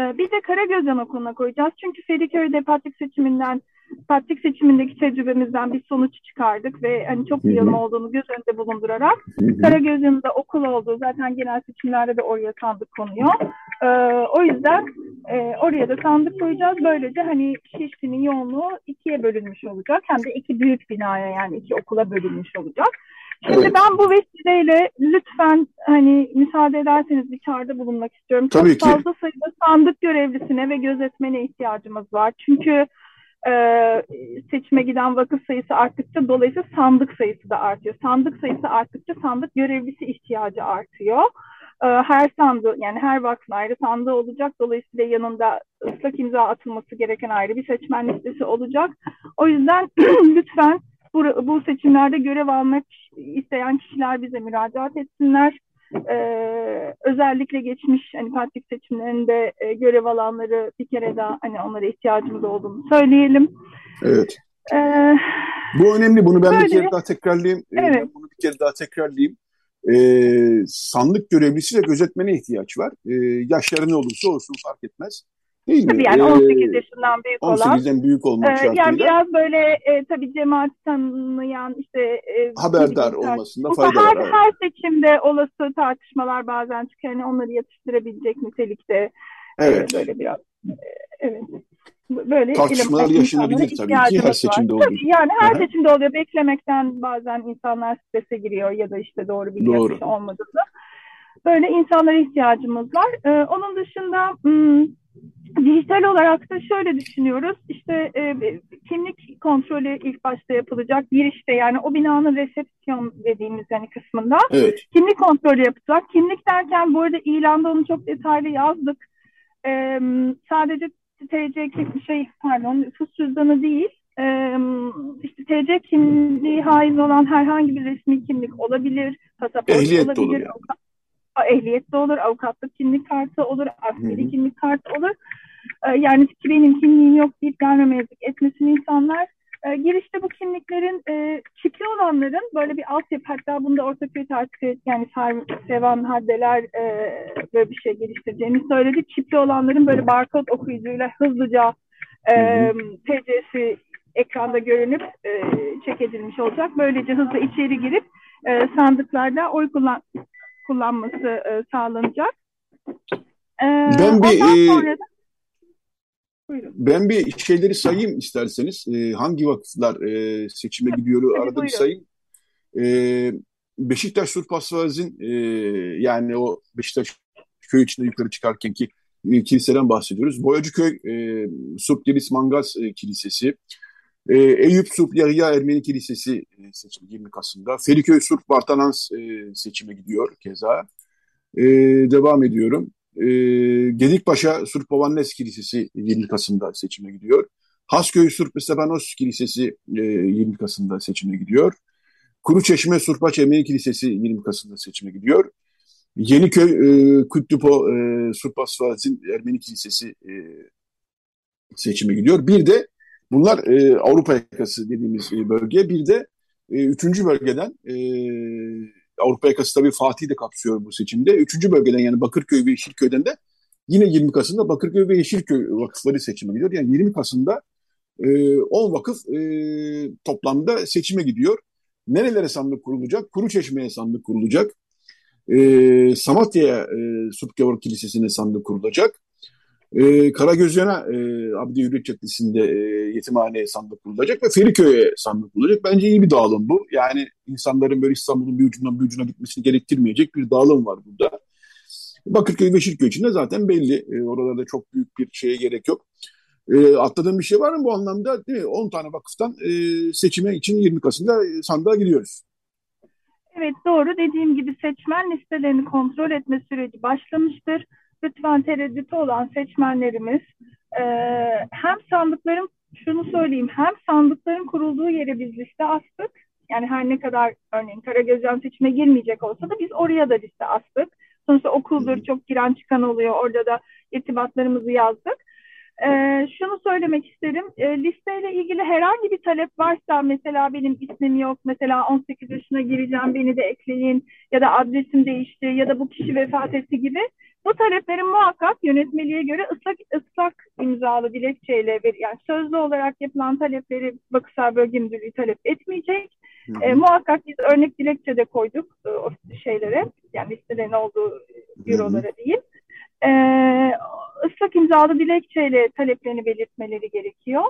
Speaker 5: E, bir de Karagözyan okuluna koyacağız. Çünkü Feriköy'de patrik seçiminden patrik seçimindeki tecrübemizden bir sonuç çıkardık ve hani çok yanım olduğunu göz önünde bulundurarak Karagöz'ün de okul olduğu zaten genel seçimlerde de oraya sandık konuyor. Ee, o yüzden e, oraya da sandık koyacağız. Böylece hani Şişli'nin yoğunluğu ikiye bölünmüş olacak. Hem de iki büyük binaya yani iki okula bölünmüş olacak. Şimdi evet. ben bu vesileyle lütfen hani müsaade ederseniz bir çağrıda bulunmak istiyorum.
Speaker 2: Tabii
Speaker 5: Çok fazla sayıda sandık görevlisine ve gözetmene ihtiyacımız var. Çünkü e, seçime giden vakıf sayısı arttıkça dolayısıyla sandık sayısı da artıyor. Sandık sayısı arttıkça sandık görevlisi ihtiyacı artıyor. E, her sandığı yani her vakfın ayrı sandığı olacak. Dolayısıyla yanında ıslak imza atılması gereken ayrı bir seçmen listesi olacak. O yüzden lütfen bu, bu seçimlerde görev almak isteyen kişiler bize müracaat etsinler e, özellikle geçmiş hani parti seçimlerinde e, görev alanları bir kere daha hani onlara ihtiyacımız olduğunu söyleyelim.
Speaker 2: Evet. Ee, Bu önemli. Bunu ben böyle, bir kere daha tekrarlayayım. Ee, evet. Ben bunu bir kere daha tekrarlayayım. Ee, sandık görevlisi ve gözetmene ihtiyaç var. Ee, yaşları ne olursa olsun fark etmez. Değil mi?
Speaker 5: Tabii yani 18 ee, yaşından büyük 18'den
Speaker 2: olan. 18'den büyük olmak e, şartıyla.
Speaker 5: Yani biraz böyle e, tabii cemaat tanıyan işte e,
Speaker 2: haberdar olmasında fayda var.
Speaker 5: Her, her seçimde olası tartışmalar bazen çıkıyor. Yani onları yatıştırabilecek nitelikte. E, evet. E, böyle biraz e, evet.
Speaker 2: Böyle tartışmalar yaşanabilir tabii ki her seçimde oluyor. Tabii
Speaker 5: yani her Aha. seçimde oluyor. Beklemekten bazen insanlar strese giriyor ya da işte doğru bir doğru. olmadığında. Böyle insanlara ihtiyacımız var. Ee, onun dışında hmm, Dijital olarak da şöyle düşünüyoruz. İşte e, kimlik kontrolü ilk başta yapılacak. Girişte yani o binanın resepsiyon dediğimiz yani kısmında evet. kimlik kontrolü yapılacak. Kimlik derken bu arada ilanda onu çok detaylı yazdık. E, sadece TC şey pardon nüfus cüzdanı değil. E, işte TC kimliği haiz olan herhangi bir resmi kimlik olabilir. Pasaport
Speaker 2: Ehliyet
Speaker 5: olabilir.
Speaker 2: Olur
Speaker 5: Ehliyet de olur, avukatlık kimlik kartı olur, askeri kimlik kartı olur. Ee, yani benim kimliğim yok deyip gelmemezlik etmesin insanlar. E, girişte bu kimliklerin e, çipli olanların böyle bir altyapı hatta bunda Ortaköy tartışıyor yani Sevan Haddeler e, böyle bir şey geliştireceğini söyledi. Çipli olanların böyle barkod okuyucuyla hızlıca e, TC'si ekranda görünüp e, çek edilmiş olacak. Böylece hızlı içeri girip e, sandıklarda oy kullan kullanması e, sağlanacak.
Speaker 2: E, ben bir e, sonra da, ben bir şeyleri sayayım isterseniz. E, hangi vakıflar e, seçime gidiyor arada bir sayayım. E, Beşiktaş Surpasvaz'in e, yani o Beşiktaş köy içinde yukarı çıkarken ki e, kiliseden bahsediyoruz. Boyacıköy e, Surp Deniz Mangas e, Kilisesi, e, Eyüp Surp Yahya Ermeni Kilisesi e, seçimi 20 Kasım'da. Feriköy Surp Bartanans e, seçime gidiyor keza. E, devam ediyorum. E, Gedikpaşa Surp Babaannes Kilisesi 20 Kasım'da seçime gidiyor. Hasköy Surp Stepanos Kilisesi e, 20 Kasım'da seçime gidiyor. Kuruçeşme Surpaç Ermeni Kilisesi 20 Kasım'da seçime gidiyor. Yeniköy e, Küttüpo e, Surpas Fazil Ermeni Kilisesi e, seçime gidiyor. Bir de bunlar e, Avrupa yakası dediğimiz e, bölge. Bir de e, üçüncü bölgeden e, Avrupa yakası tabii Fatih de kapsıyor bu seçimde. Üçüncü bölgeden yani Bakırköy ve Yeşilköy'den de yine 20 Kasım'da Bakırköy ve Yeşilköy vakıfları seçime gidiyor. Yani 20 Kasım'da e, 10 vakıf e, toplamda seçime gidiyor. Nerelere sandık kurulacak? Kuruçeşme'ye sandık kurulacak. E, Samatya'ya e, Subkavur Kilisesi'ne sandık kurulacak. E, Karagözyan'a e, Abdi Hürriyet Caddesi'nde e, yetimhaneye sandık kurulacak ve Feriköy'e sandık kurulacak. Bence iyi bir dağılım bu. Yani insanların böyle İstanbul'un bir ucundan bir ucuna gitmesini gerektirmeyecek bir dağılım var burada. Bakırköy ve Şirköy için de zaten belli. E, oralarda çok büyük bir şeye gerek yok. E, atladığım bir şey var mı bu anlamda? Değil mi? 10 tane vakıftan e, seçime için 20 Kasım'da sandığa gidiyoruz.
Speaker 5: Evet doğru. Dediğim gibi seçmen listelerini kontrol etme süreci başlamıştır lütfen tereddütü olan seçmenlerimiz e, hem sandıkların şunu söyleyeyim hem sandıkların kurulduğu yere biz liste astık. Yani her ne kadar örneğin Karagözcan seçime girmeyecek olsa da biz oraya da liste astık. Sonuçta okuldur, çok giren çıkan oluyor. Orada da irtibatlarımızı yazdık. Ee, şunu söylemek isterim. E, listeyle ilgili herhangi bir talep varsa mesela benim ismim yok, mesela 18 yaşına gireceğim beni de ekleyin ya da adresim değişti ya da bu kişi vefat etti gibi bu taleplerin muhakkak yönetmeliğe göre ıslak ıslak imzalı dilekçeyle bir yani sözlü olarak yapılan talepleri Vakıfsal Bölge Müdürlüğü talep etmeyecek. E, muhakkak biz örnek dilekçe de koyduk e, o şeylere yani listelerin olduğu bürolara değil. E, ıslak imzalı dilekçeyle taleplerini belirtmeleri gerekiyor.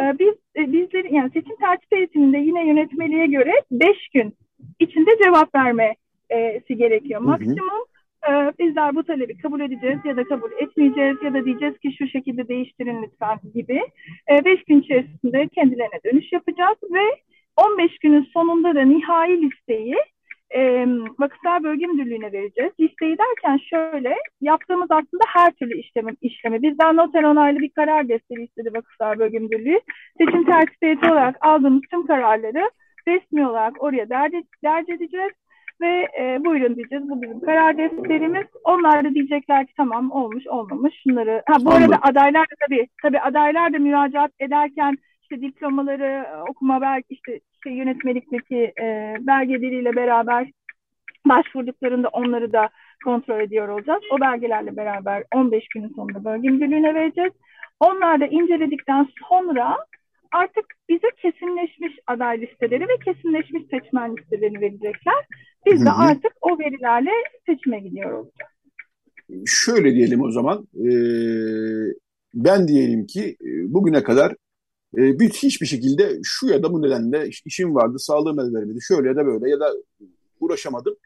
Speaker 5: E, biz e, bizleri yani seçim tertip eğitiminde yine yönetmeliğe göre 5 gün içinde cevap vermesi gerekiyor. Maksimum e, bizler bu talebi kabul edeceğiz ya da kabul etmeyeceğiz ya da diyeceğiz ki şu şekilde değiştirin lütfen gibi. 5 e, gün içerisinde kendilerine dönüş yapacağız ve 15 günün sonunda da nihai listeyi e, Vakıflar Bölge Müdürlüğü'ne vereceğiz. Listeyi derken şöyle, yaptığımız aslında her türlü işlemi, işlemi. bizden noter onaylı bir karar desteği istedi Vakıflar Bölge Müdürlüğü. Seçim tertip olarak aldığımız tüm kararları resmi olarak oraya derc, derc edeceğiz ve e, buyurun diyeceğiz. Bu bizim karar defterimiz. Onlar da diyecekler ki tamam olmuş olmamış şunları. Ha bu Anladım. arada adaylar da tabii tabii adaylar da müracaat ederken işte diplomaları okuma belki işte şey yönetmelikteki e, belgeleriyle beraber başvurduklarında onları da kontrol ediyor olacağız. O belgelerle beraber 15 günün sonunda bölge müdürlüğüne vereceğiz. Onlar da inceledikten sonra artık bize kesinleşmiş aday listeleri ve kesinleşmiş seçmen listelerini verecekler. Biz de artık o verilerle seçime gidiyor olacağız.
Speaker 2: Şöyle diyelim o zaman. E, ben diyelim ki e, bugüne kadar e, bir hiçbir şekilde şu ya da bu nedenle işim vardı, sağlığım el vermedi, şöyle ya da böyle ya da uğraşamadım.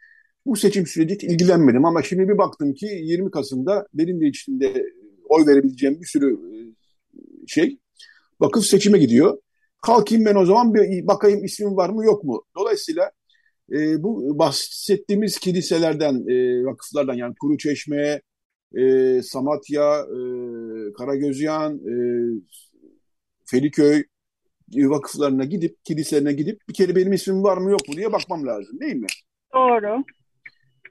Speaker 2: Bu seçim süreci ilgilenmedim ama şimdi bir baktım ki 20 Kasım'da benim de içinde oy verebileceğim bir sürü şey vakıf seçime gidiyor. Kalkayım ben o zaman bir bakayım ismim var mı yok mu? Dolayısıyla e, bu bahsettiğimiz kiliselerden, e, vakıflardan yani Kuru Çeşme, e, Samatya, e, Karagözyan, e, Feriköy vakıflarına gidip, kiliselerine gidip bir kere benim ismim var mı yok mu diye bakmam lazım değil mi?
Speaker 5: Doğru.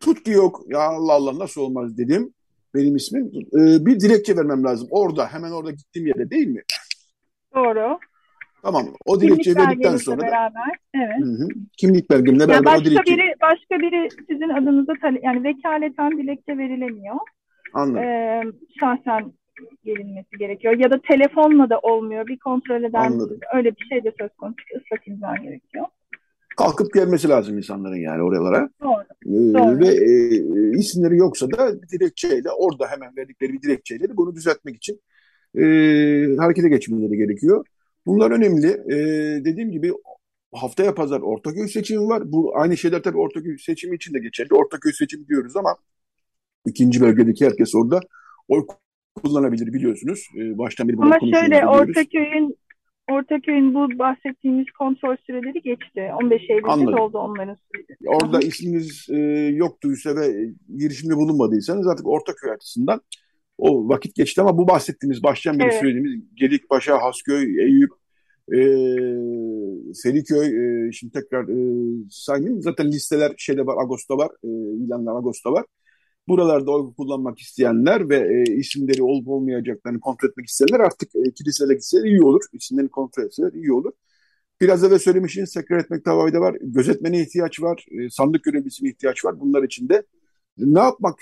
Speaker 2: Tut ki yok. Ya Allah Allah nasıl olmaz dedim. Benim ismim. Ee, bir dilekçe vermem lazım. Orada, hemen orada gittiğim yere değil mi?
Speaker 5: Doğru.
Speaker 2: Tamam. O dilekçeyi verdikten sonra
Speaker 5: beraber. Evet. Hı hı.
Speaker 2: Kimlik belgemle beraber
Speaker 5: başka
Speaker 2: o dilekçe.
Speaker 5: Biri, başka biri sizin adınıza yani vekaleten dilekçe verilemiyor.
Speaker 2: Anladım. Ee,
Speaker 5: şahsen gelinmesi gerekiyor. Ya da telefonla da olmuyor. Bir kontrol eder misiniz? Öyle bir şey de söz konusu. Islak imza gerekiyor.
Speaker 2: Kalkıp gelmesi lazım insanların yani oralara.
Speaker 5: Doğru. Ee, Doğru.
Speaker 2: Ve e, isimleri yoksa da dilekçeyle orada hemen verdikleri bir dilekçeyle de bunu düzeltmek için e, harekete geçmeleri gerekiyor. Bunlar önemli. E, dediğim gibi haftaya pazar Ortaköy seçimi var. Bu aynı şeyler tabii Ortaköy seçimi için de geçerli. Ortaköy seçimi diyoruz ama ikinci bölgedeki herkes orada oy kullanabilir biliyorsunuz. E, baştan beri
Speaker 5: Ama şöyle Ortaköy'ün Ortaköy'ün bu bahsettiğimiz kontrol süreleri geçti. 15 Eylül'de oldu onların süreleri.
Speaker 2: Orada isminiz e, yoktuysa ve girişimde bulunmadıysanız artık Ortaköy açısından o vakit geçti ama bu bahsettiğimiz baştan beri evet. söylediğimiz Gedikpaşa, Hasköy, Eyüp, e, Feriköy, e, şimdi tekrar e, saymayayım. Zaten listeler şeyde var, Ağustos'ta var, e, ilanlar Ağustos'ta var. Buralarda oy kullanmak isteyenler ve e, isimleri olup olmayacaklarını kontrol etmek isteyenler artık e, kiliselere gitseler iyi olur. İsimlerini kontrol etseler iyi olur. Biraz da söylemişsiniz tekrar etmekte fayda var. Gözetmene ihtiyaç var, e, sandık görevlisine ihtiyaç var. Bunlar için de ne yapmak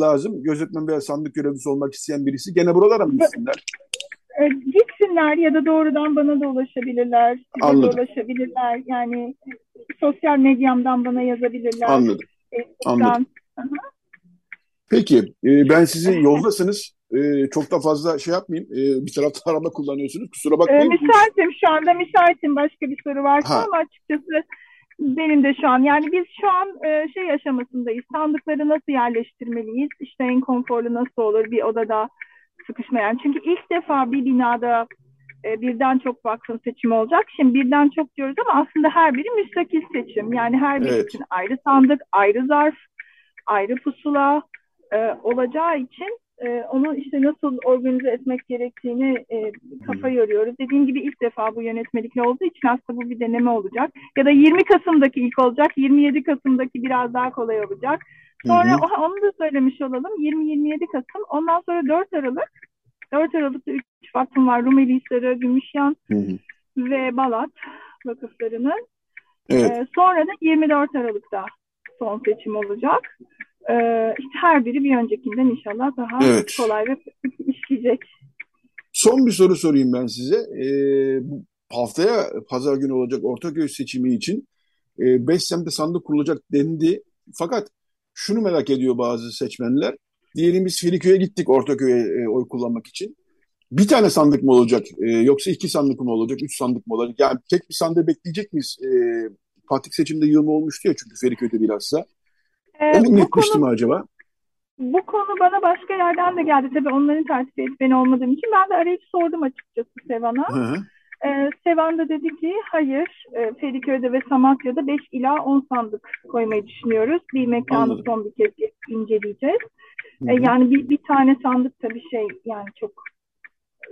Speaker 2: lazım? Gözetmen veya sandık görevlisi olmak isteyen birisi gene buralara mı gitsinler?
Speaker 5: E, gitsinler ya da doğrudan bana da ulaşabilirler. Size da ulaşabilirler. Yani sosyal medyamdan bana yazabilirler.
Speaker 2: Anladım. Anladım. Peki, e, ben sizi yoldasınız. E, çok da fazla şey yapmayayım. E, bir tarafta araba kullanıyorsunuz. Kusura bakmayın.
Speaker 5: E, müsaitim şu anda müsaitim. Başka bir soru varsa ha. ama açıkçası benim de şu an. Yani biz şu an e, şey aşamasındayız. Sandıkları nasıl yerleştirmeliyiz? İşte en konforlu nasıl olur bir odada sıkışmayan. Çünkü ilk defa bir binada e, birden çok vakfın seçimi olacak. Şimdi birden çok diyoruz ama aslında her biri müstakil seçim. Yani her biri evet. için ayrı sandık, ayrı zarf, ayrı pusula, e, olacağı için e, onu işte nasıl organize etmek gerektiğini e, kafa yoruyoruz. Dediğim gibi ilk defa bu yönetmelikle olduğu için aslında bu bir deneme olacak. Ya da 20 Kasım'daki ilk olacak, 27 Kasım'daki biraz daha kolay olacak. Sonra hı hı. onu da söylemiş olalım. 20-27 Kasım. Ondan sonra 4 Aralık. 4 Aralık'ta 3 vakfım var. Rumeli Hisarı, Gümüşyan hı hı. ve Balat vakıflarının. Evet. Ee, sonra da 24 Aralık'ta son seçim olacak. Ee, işte her biri bir öncekinden inşallah daha evet. kolay ve işleyecek.
Speaker 2: Son bir soru sorayım ben size. Ee, haftaya pazar günü olacak Ortaköy seçimi için e, beş semtte sandık kurulacak dendi. Fakat şunu merak ediyor bazı seçmenler. Diyelim biz Feriköy'e gittik Ortaköy'e e, oy kullanmak için. Bir tane sandık mı olacak e, yoksa iki sandık mı olacak, üç sandık mı olacak? Yani tek bir sandığı bekleyecek miyiz? E, Fatih seçimde yığılma olmuştu ya çünkü Feriköy'de bilhassa. Ee, o netmişti mi acaba?
Speaker 5: Bu konu bana başka yerden de geldi. Tabii onların tertip edip beni olmadığım için ben de arayıp sordum açıkçası Sevan'a. Hı hı. Ee, Sevan da dedi ki hayır e, Feriköy'de ve Samatya'da 5 ila 10 sandık koymayı düşünüyoruz. Bir mekanı Anladım. son bir kez inceleyeceğiz. Hı. yani bir, bir tane sandık tabii şey yani çok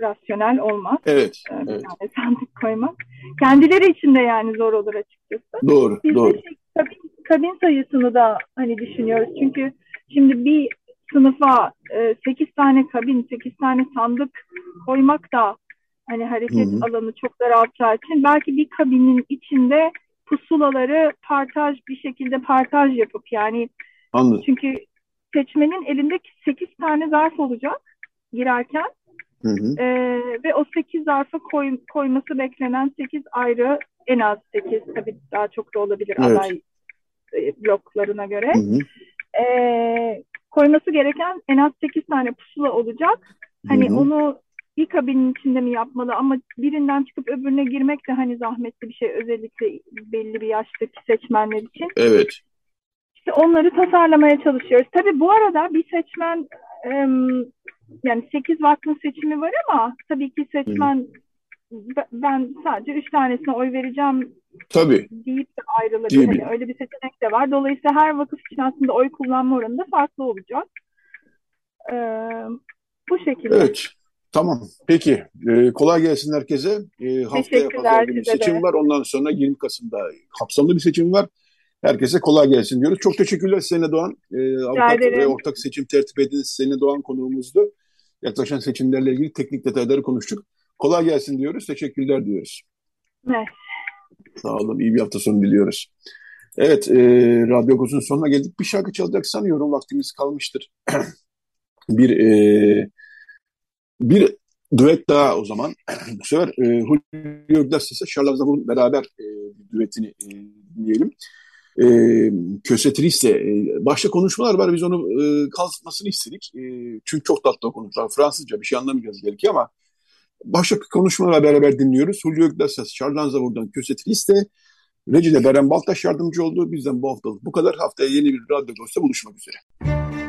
Speaker 5: rasyonel olmaz.
Speaker 2: Evet.
Speaker 5: Ee,
Speaker 2: bir evet.
Speaker 5: tane sandık koymak. Kendileri için de yani zor olur açıkçası.
Speaker 2: Doğru,
Speaker 5: Biz
Speaker 2: doğru.
Speaker 5: De şey, kabin, kabin sayısını da hani düşünüyoruz. Çünkü şimdi bir sınıfa e, 8 tane kabin, 8 tane sandık koymak da hani hareket Hı-hı. alanı çok daraltacağı için belki bir kabinin içinde pusulaları partaj bir şekilde partaj yapıp yani
Speaker 2: Anladım.
Speaker 5: çünkü seçmenin elindeki 8 tane zarf olacak girerken Hı hı. Ee, ve o 8 zarfa koy, koyması beklenen 8 ayrı en az 8 tabii daha çok da olabilir evet. aday e, bloklarına göre. Hı hı. Ee, koyması gereken en az 8 tane pusula olacak. Hani hı hı. onu bir kabinin içinde mi yapmalı ama birinden çıkıp öbürüne girmek de hani zahmetli bir şey özellikle belli bir yaştaki seçmenler için.
Speaker 2: Evet.
Speaker 5: İşte onları tasarlamaya çalışıyoruz. Tabii bu arada bir seçmen yani 8 vakfın seçimi var ama tabii ki seçmen Hı. ben sadece 3 tanesine oy vereceğim
Speaker 2: Tabii.
Speaker 5: deyip de ayrılabilir. Hani öyle bir seçenek de var. Dolayısıyla her vakıf için aslında oy kullanma oranı da farklı olacak. Ee, bu şekilde.
Speaker 2: Evet. Tamam. Peki. Ee, kolay gelsin herkese. Ee, haftaya pazar günü seçim de. var. Ondan sonra 20 Kasım'da kapsamlı bir seçim var. Herkese kolay gelsin diyoruz. Çok teşekkürler Selena Doğan. Ee, avukat ve ortak seçim tertip ediniz. Selena Doğan konuğumuzdu. Yaklaşan seçimlerle ilgili teknik detayları konuştuk. Kolay gelsin diyoruz. Teşekkürler diyoruz.
Speaker 5: Evet.
Speaker 2: Sağ olun. İyi bir hafta sonu diliyoruz. Evet, e, Radyo Goz'un sonuna geldik. Bir şarkı çalacak sanıyorum. Vaktimiz kalmıştır. bir e, bir düet daha o zaman. Bu sefer e, Julio Iglesias'la Charles Aznavour'un beraber e, düetini e, dinleyelim. E, Köse Triste. E, başta konuşmalar var. Biz onu e, kalmasını istedik. E, çünkü çok tatlı konuşlar. Fransızca bir şey anlamayacağız belki ama başka konuşmalarla beraber dinliyoruz. Julio Iglesias, Charles Aznavour'dan Köse Triste. Recide Beren Baltaş yardımcı oldu. Bizden bu haftalık bu kadar. Haftaya yeni bir radyo dosyada buluşmak üzere.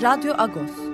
Speaker 1: Radyo Agos.